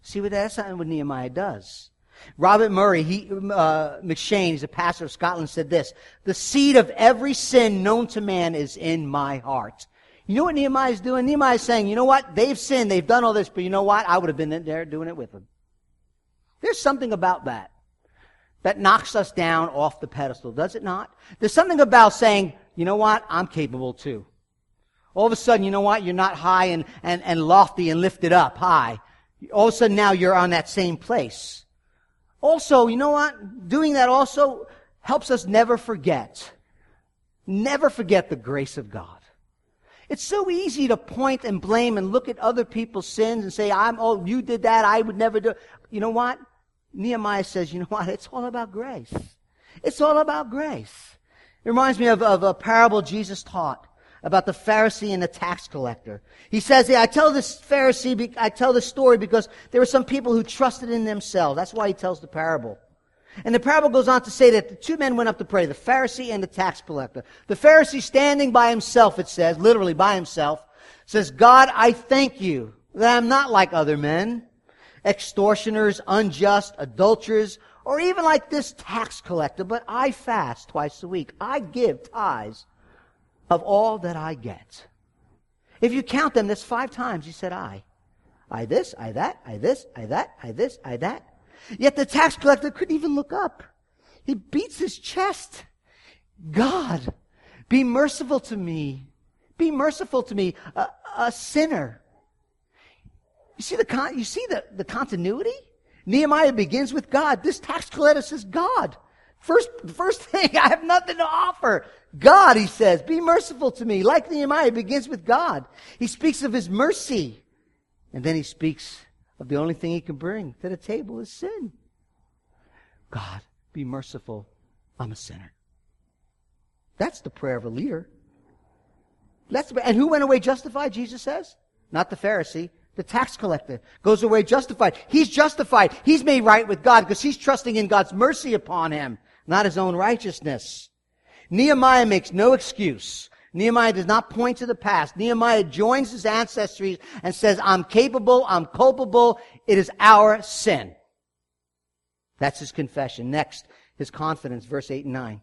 See what that's what Nehemiah does. Robert Murray, he, uh, M'Cheyne, he's a pastor of Scotland, said this, the seed of every sin known to man is in my heart. You know what Nehemiah is doing? Nehemiah is saying, you know what? They've sinned, they've done all this, but you know what? I would have been there doing it with them. There's something about that that knocks us down off the pedestal, does it not? There's something about saying, you know what? I'm capable too. All of a sudden, you know what? You're not high and, and, and lofty and lifted up high. All of a sudden now you're on that same place. Also, you know what? Doing that also helps us never forget. Never forget the grace of God. It's so easy to point and blame and look at other people's sins and say, I'm, oh, you did that, I would never do. You know what? Nehemiah says, you know what? It's all about grace. It's all about grace. It reminds me of, of a parable Jesus taught about the Pharisee and the tax collector. He says, yeah, I tell this Pharisee, I tell this story because there were some people who trusted in themselves. That's why he tells the parable. And the parable goes on to say that the two men went up to pray, the Pharisee and the tax collector. The Pharisee standing by himself, it says, literally by himself, says, God, I thank you that I'm not like other men, extortioners, unjust, adulterers, Or even like this tax collector, but I fast twice a week. I give tithes of all that I get. If you count them, that's five times he said I. I this, I that, I this, I that, I this, I that. Yet the tax collector couldn't even look up. He beats his chest. God, be merciful to me. Be merciful to me, a, a sinner. You see the con- you see the, the continuity? Nehemiah begins with God. This tax collector says, God. First, first thing, I have nothing to offer. God, he says, be merciful to me. Like Nehemiah, begins with God. He speaks of his mercy. And then he speaks of the only thing he can bring to the table is sin. God, be merciful. I'm a sinner. That's the prayer of a leader. That's, and who went away justified, Jesus says? Not the Pharisee, the tax collector goes away justified. He's justified. He's made right with God because he's trusting in God's mercy upon him, not his own righteousness. Nehemiah makes no excuse. Nehemiah does not point to the past. Nehemiah joins his ancestry and says, I'm capable, I'm culpable, it is our sin. That's his confession. Next, his confidence, verse 8 and 9.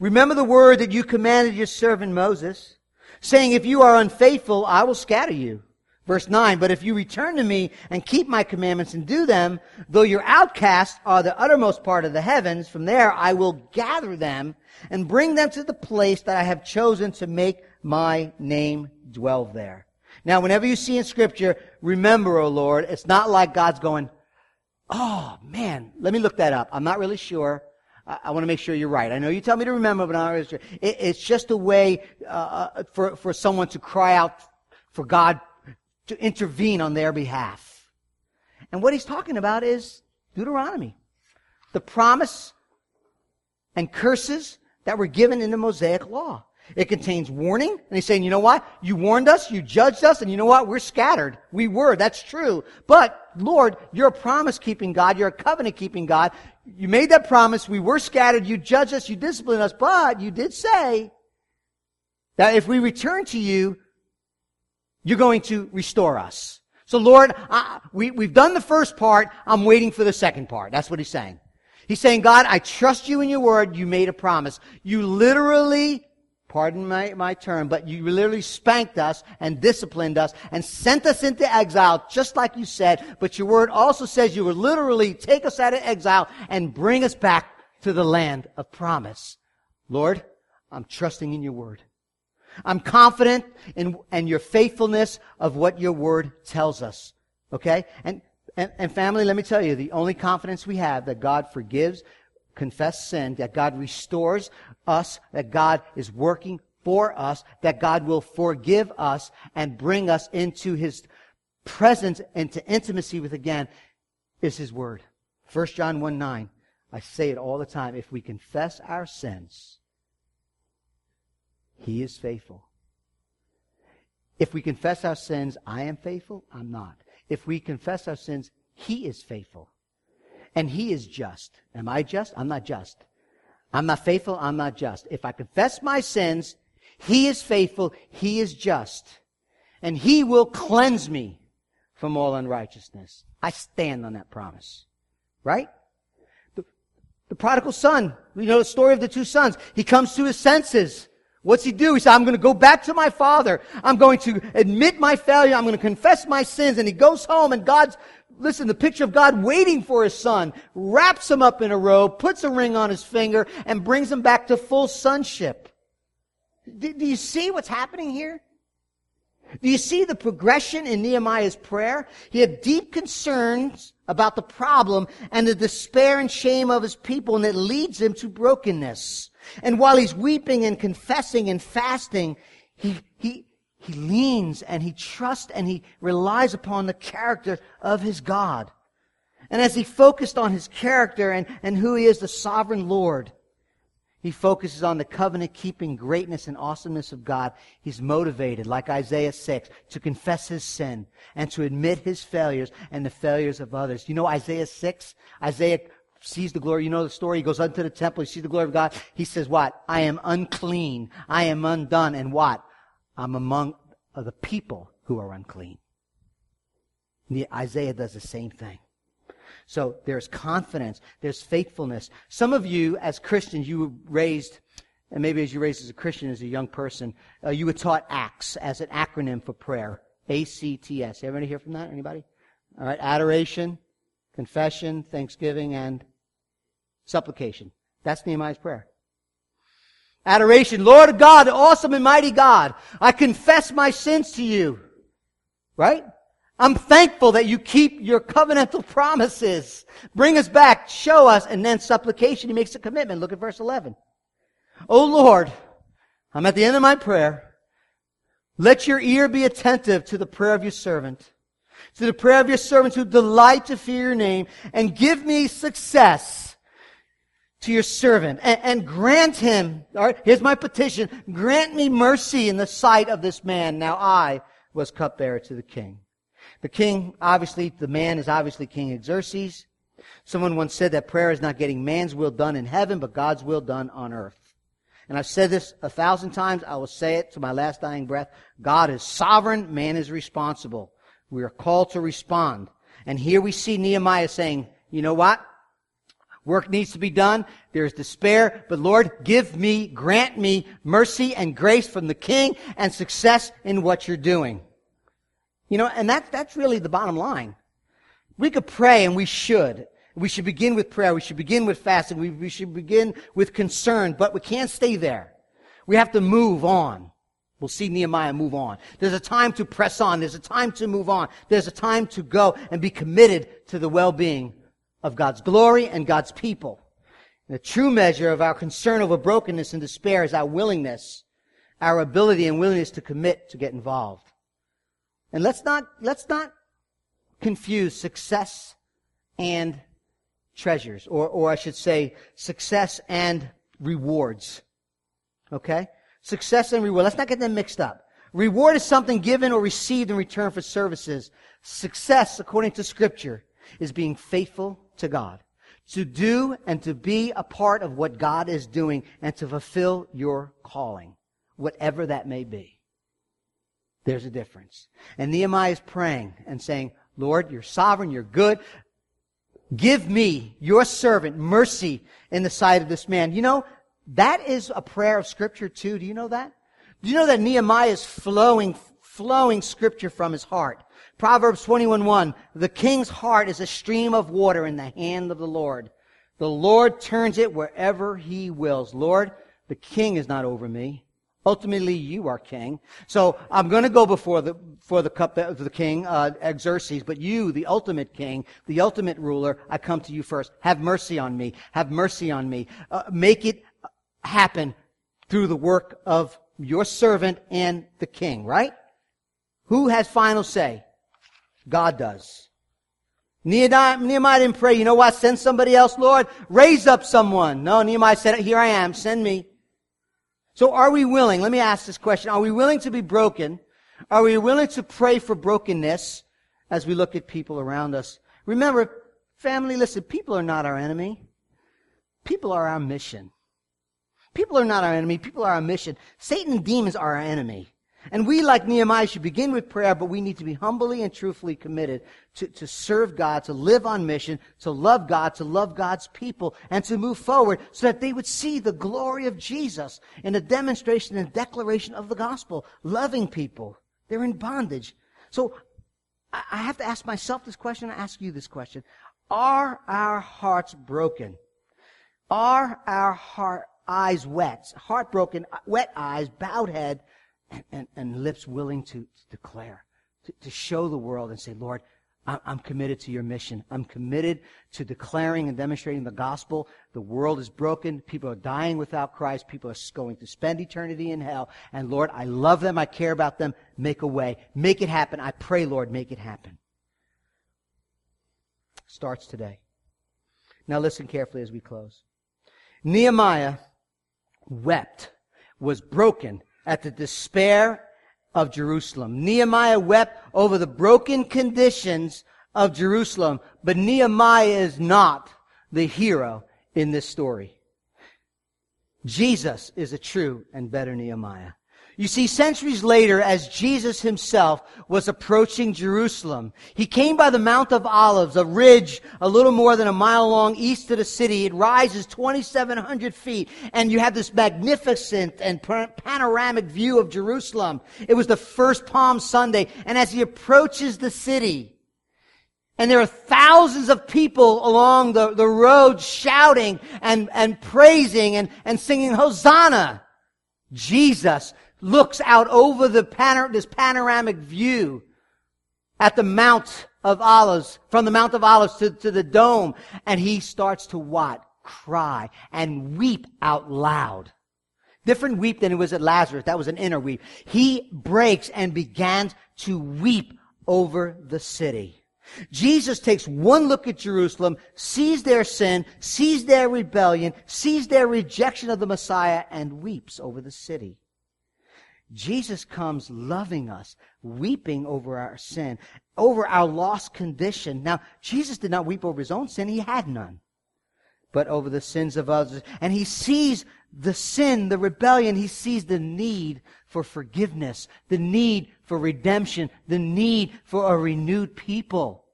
Remember the word that you commanded your servant Moses, saying, If you are unfaithful, I will scatter you. Verse 9, but if you return to me and keep my commandments and do them, though your outcasts are the uttermost part of the heavens, from there I will gather them and bring them to the place that I have chosen to make my name dwell there. Now, whenever you see in scripture, remember, O Lord, it's not like God's going, oh man, let me look that up. I'm not really sure. I, want to make sure you're right. I know you tell me to remember, but I'm not sure. It, it's just a way uh, uh, for, for someone to cry out for God to intervene on their behalf. And what he's talking about is Deuteronomy. The promise and curses that were given in the Mosaic law. It contains warning, and he's saying, you know what? You warned us, you judged us, and you know what? We're scattered. We were, that's true. But, Lord, you're a promise keeping God, you're a covenant keeping God. You made that promise, we were scattered, you judged us, you disciplined us, but you did say that if we return to you, you're going to restore us. So Lord, I, we, we've done the first part. I'm waiting for the second part. That's what he's saying. He's saying, God, I trust you in your word. You made a promise. You literally, pardon my, my term, but you literally spanked us and disciplined us and sent us into exile, just like you said. But your word also says you will literally take us out of exile and bring us back to the land of promise. Lord, I'm trusting in your word. I'm confident in, in your faithfulness of what your word tells us. Okay? And, and, and family, let me tell you, the only confidence we have that God forgives, confess sin, that God restores us, that God is working for us, that God will forgive us and bring us into his presence, into intimacy with again, is his word. 1 John 1 9. I say it all the time. If we confess our sins, he is faithful. If we confess our sins, I am faithful, I'm not. If we confess our sins, He is faithful. And He is just. Am I just? I'm not just. I'm not faithful, I'm not just. If I confess my sins, He is faithful, He is just. And He will cleanse me from all unrighteousness. I stand on that promise. Right? The, prodigal son, we know the story of the two sons. He comes to his senses. What's he do? He said, I'm going to go back to my father. I'm going to admit my failure. I'm going to confess my sins. And he goes home and God's, listen, the picture of God waiting for his son, wraps him up in a robe, puts a ring on his finger, and brings him back to full sonship. Do, do you see what's happening here? Do you see the progression in Nehemiah's prayer? He had deep concerns about the problem and the despair and shame of his people, and it leads him to brokenness. And while he's weeping and confessing and fasting, he, he, he leans and he trusts and he relies upon the character of his God. And as he focused on his character and, and who he is, the sovereign Lord, he focuses on the covenant keeping greatness and awesomeness of God. He's motivated, like Isaiah 6, to confess his sin and to admit his failures and the failures of others. You know Isaiah 6? Isaiah sees the glory. You know the story. He goes unto the temple. He sees the glory of God. He says, what? I am unclean. I am undone. And what? I'm among the people who are unclean. The, Isaiah does the same thing. So there's confidence, there's faithfulness. Some of you, as Christians, you were raised, and maybe as you raised as a Christian, as a young person, uh, you were taught ACTS as an acronym for prayer. A-C-T-S. Everybody hear from that? Anybody? All right. Adoration, confession, thanksgiving, and supplication. That's Nehemiah's prayer. Adoration. Lord God, awesome and mighty God, I confess my sins to you. Right? I'm thankful that you keep your covenantal promises. Bring us back, show us, and then supplication. He makes a commitment. Look at verse 11. Oh Lord, I'm at the end of my prayer. Let your ear be attentive to the prayer of your servant, to the prayer of your servants who delight to fear your name, and give me success to your servant and, and, grant him, all right, here's my petition, grant me mercy in the sight of this man. Now I was cupbearer to the king. The king, obviously, the man is obviously King Xerxes. Someone once said that prayer is not getting man's will done in heaven, but God's will done on earth. And I've said this a thousand times. I will say it to my last dying breath. God is sovereign. Man is responsible. We are called to respond. And here we see Nehemiah saying, you know what? Work needs to be done. There's despair, but Lord, give me, grant me mercy and grace from the king and success in what you're doing. You know, and that's, that's really the bottom line. We could pray and we should. We should begin with prayer. We should begin with fasting. We, we should begin with concern, but we can't stay there. We have to move on. We'll see Nehemiah move on. There's a time to press on. There's a time to move on. There's a time to go and be committed to the well-being of God's glory and God's people. the true measure of our concern over brokenness and despair is our willingness, our ability and willingness to commit to get involved. And let's not, let's not confuse success and treasures, or, or I should say success and rewards. Okay? Success and reward. Let's not get them mixed up. Reward is something given or received in return for services. Success, according to scripture, is being faithful to God. To do and to be a part of what God is doing and to fulfill your calling, whatever that may be. There's a difference. And Nehemiah is praying and saying, Lord, you're sovereign, you're good. Give me, your servant, mercy in the sight of this man. You know, that is a prayer of scripture too. Do you know that? Do you know that Nehemiah is flowing, flowing scripture from his heart? Proverbs 21:1, the king's heart is a stream of water in the hand of the Lord. The Lord turns it wherever he wills. Lord, the king is not over me. Ultimately, you are king. So I'm going to go before the for the cup of the king, uh. But you, the ultimate king, the ultimate ruler, I come to you first. Have mercy on me. Have mercy on me. Uh, make it happen through the work of your servant and the king. Right? Who has final say? God does. Nehemiah, didn't pray, you know what, send somebody else, Lord. Raise up someone. No, Nehemiah said, here I am, send me. So are we willing, let me ask this question, are we willing to be broken? Are we willing to pray for brokenness as we look at people around us? Remember, family, listen, people are not our enemy. People are our mission. People are not our enemy. People are our mission. Satan and demons are our enemy. And we, like Nehemiah, should begin with prayer, but we need to be humbly and truthfully committed to, to serve God, to live on mission, to love God, to love God's people, and to move forward so that they would see the glory of Jesus in a demonstration and declaration of the gospel, loving people. They're in bondage. So I have to ask myself this question, I ask you this question. Are our hearts broken? Are our heart, eyes wet? Heartbroken, wet eyes, bowed head, and, and, and lips willing to, to declare, to, to, show the world and say, Lord, I'm committed to your mission. I'm committed to declaring and demonstrating the gospel. The world is broken. People are dying without Christ. People are going to spend eternity in hell. And Lord, I love them. I care about them. Make a way. Make it happen. I pray, Lord, make it happen. Starts today. Now listen carefully as we close. Nehemiah wept, was broken, at the despair of Jerusalem. Nehemiah wept over the broken conditions of Jerusalem, but Nehemiah is not the hero in this story. Jesus is a true and better Nehemiah. You see, centuries later, as Jesus himself was approaching Jerusalem, he came by the Mount of Olives, a ridge a little more than a mile long east of the city. It rises 2,700 feet, and you have this magnificent and panoramic view of Jerusalem. It was the first Palm Sunday, and as he approaches the city, and there are thousands of people along the, the road shouting and, and praising and, and singing Hosanna. Jesus looks out over the panor- this panoramic view at the Mount of Olives, from the Mount of Olives to, to the dome, and he starts to what? Cry and weep out loud. Different weep than it was at Lazarus. That was an inner weep. He breaks and began to weep over the city. Jesus takes one look at Jerusalem, sees their sin, sees their rebellion, sees their rejection of the Messiah, and weeps over the city. Jesus comes loving us, weeping over our sin, over our lost condition. Now, Jesus did not weep over his own sin. He had none. But over the sins of others. And he sees the sin, the rebellion. He sees the need for forgiveness, the need for redemption, the need for a renewed people.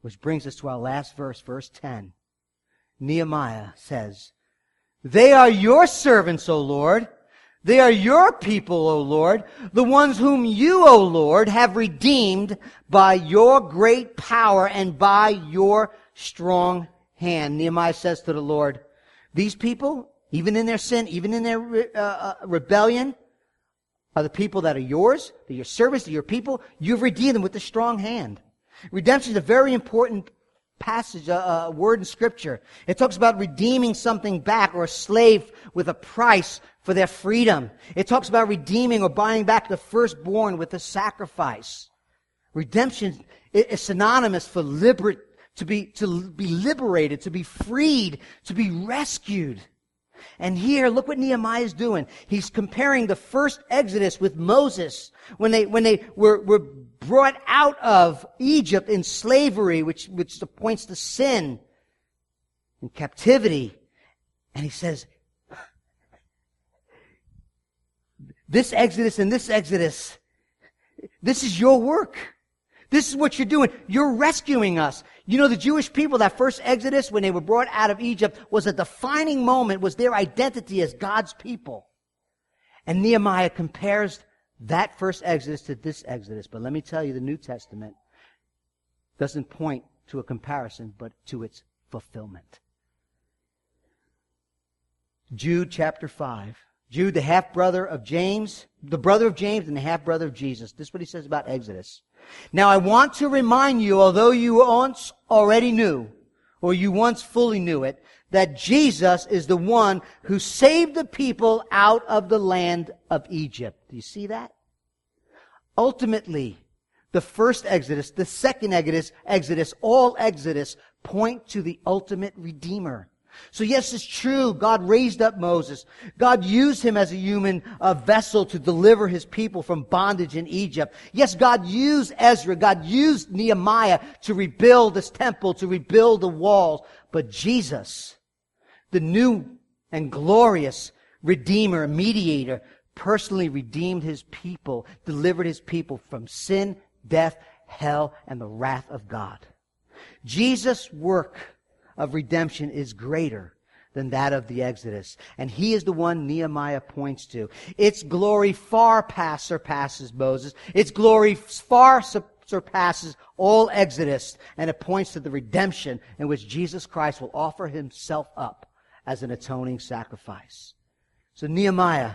Which brings us to our last verse, verse 10. Nehemiah says, They are your servants, O Lord. They are your people, O Lord, the ones whom you, O Lord, have redeemed by your great power and by your strong hand. Nehemiah says to the Lord, these people, even in their sin, even in their uh, uh, rebellion, are the people that are yours, they're your servants, they're your people. You've redeemed them with a strong hand. Redemption is a very important passage, a, a, word in scripture. It talks about redeeming something back or a slave with a price for their freedom. It talks about redeeming or buying back the firstborn with a sacrifice. Redemption is synonymous for liberate, to be, to be liberated, to be freed, to be rescued. And here, look what Nehemiah is doing. He's comparing the first Exodus with Moses when they, when they were, were brought out of Egypt in slavery, which, which points to sin and captivity. And he says, this Exodus and this Exodus, this is your work. This is what you're doing. You're rescuing us. You know, the Jewish people, that first Exodus, when they were brought out of Egypt, was a defining moment, was their identity as God's people. And Nehemiah compares that first Exodus to this Exodus. But let me tell you, the New Testament doesn't point to a comparison, but to its fulfillment. Jude chapter 5. Jude, the half brother of James, the brother of James and the half brother of Jesus. This is what he says about Exodus. Now I want to remind you, although you once already knew, or you once fully knew it, that Jesus is the one who saved the people out of the land of Egypt. Do you see that? Ultimately, the first Exodus, the second Exodus, Exodus, all Exodus point to the ultimate Redeemer. So yes, it's true. God raised up Moses. God used him as a human uh, vessel to deliver his people from bondage in Egypt. Yes, God used Ezra. God used Nehemiah to rebuild this temple, to rebuild the walls. But Jesus, the new and glorious Redeemer, mediator, personally redeemed his people, delivered his people from sin, death, hell, and the wrath of God. Jesus' work of redemption is greater than that of the Exodus. And he is the one Nehemiah points to. Its glory far past surpasses Moses. Its glory far su- surpasses all Exodus. And it points to the redemption in which Jesus Christ will offer himself up as an atoning sacrifice. So Nehemiah,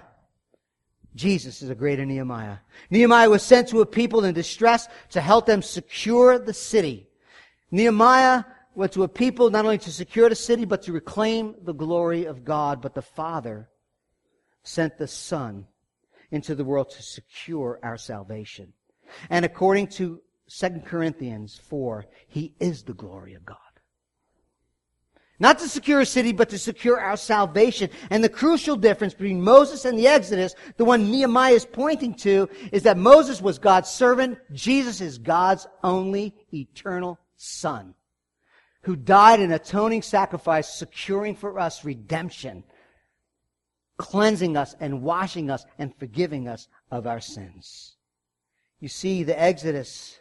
Jesus is a greater Nehemiah. Nehemiah was sent to a people in distress to help them secure the city. Nehemiah went to a people not only to secure the city, but to reclaim the glory of God. But the Father sent the Son into the world to secure our salvation. And according to 2 Corinthians 4, He is the glory of God. Not to secure a city, but to secure our salvation. And the crucial difference between Moses and the Exodus, the one Nehemiah is pointing to, is that Moses was God's servant. Jesus is God's only eternal son who died an atoning sacrifice, securing for us redemption. cleansing us and washing us and forgiving us of our sins. You see, the Exodus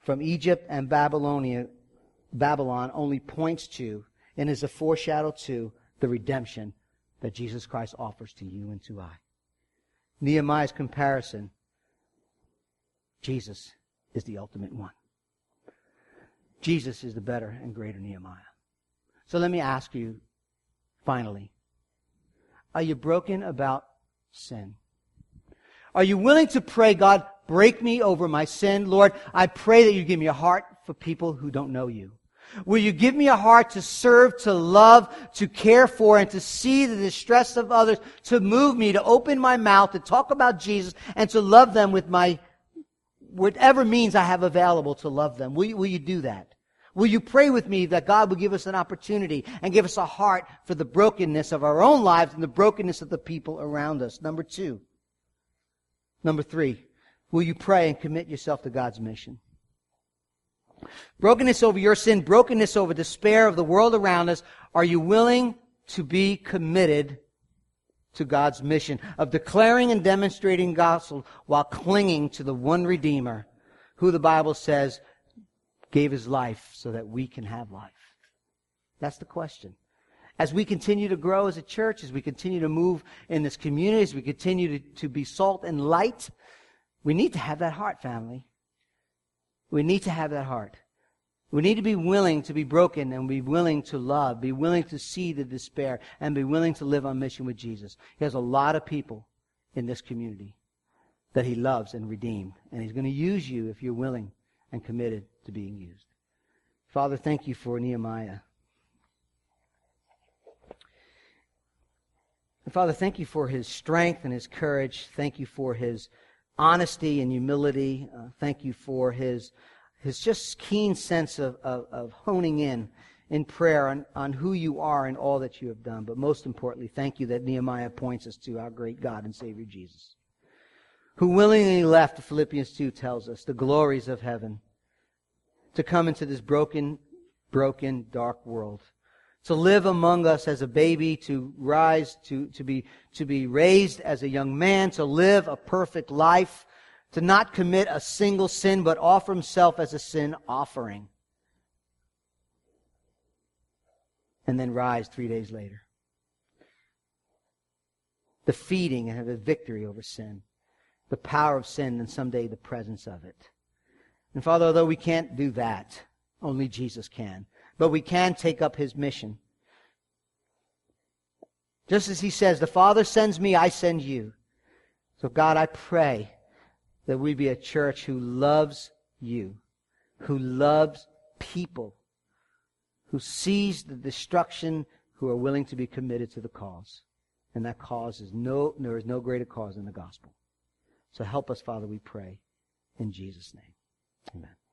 from Egypt and Babylonia, Babylon only points to and is a foreshadow to the redemption that Jesus Christ offers to you and to I. Nehemiah's comparison, Jesus is the ultimate one. Jesus is the better and greater Nehemiah. So let me ask you, finally, are you broken about sin? Are you willing to pray, God, break me over my sin? Lord, I pray that you give me a heart for people who don't know you. Will you give me a heart to serve, to love, to care for, and to see the distress of others, to move me, to open my mouth, to talk about Jesus, and to love them with my, whatever means I have available to love them? Will you, will you do that? Will you pray with me that God will give us an opportunity and give us a heart for the brokenness of our own lives and the brokenness of the people around us? Number two. Number three. Will you pray and commit yourself to God's mission? Brokenness over your sin, brokenness over despair of the world around us. Are you willing to be committed to God's mission of declaring and demonstrating gospel while clinging to the one Redeemer who the Bible says gave his life so that we can have life? That's the question. As we continue to grow as a church, as we continue to move in this community, as we continue to, to be salt and light, we need to have that heart, family. We need to have that heart. We need to be willing to be broken and be willing to love, be willing to see the despair, and be willing to live on mission with Jesus. He has a lot of people in this community that he loves and redeemed. And he's going to use you if you're willing and committed to being used. Father, thank you for Nehemiah. And Father, thank you for his strength and his courage. Thank you for his honesty and humility. Uh, thank you for his, his just keen sense of, of, of honing in in prayer on, on who you are and all that you have done. But most importantly, thank you that Nehemiah points us to our great God and Savior Jesus, who willingly left, Philippians 2 tells us, the glories of heaven to come into this broken, broken, dark world to live among us as a baby, to rise, to, to, be, to be raised as a young man, to live a perfect life, to not commit a single sin, but offer himself as a sin offering. And then rise three days later. Defeating and have a victory over sin. The power of sin and someday the presence of it. And Father, although we can't do that, only Jesus can but we can take up his mission. Just as he says, the Father sends me, I send you. So God, I pray that we be a church who loves you, who loves people, who sees the destruction, who are willing to be committed to the cause. And that cause is no, there is no greater cause than the gospel. So help us, Father, we pray. In Jesus' name. Amen.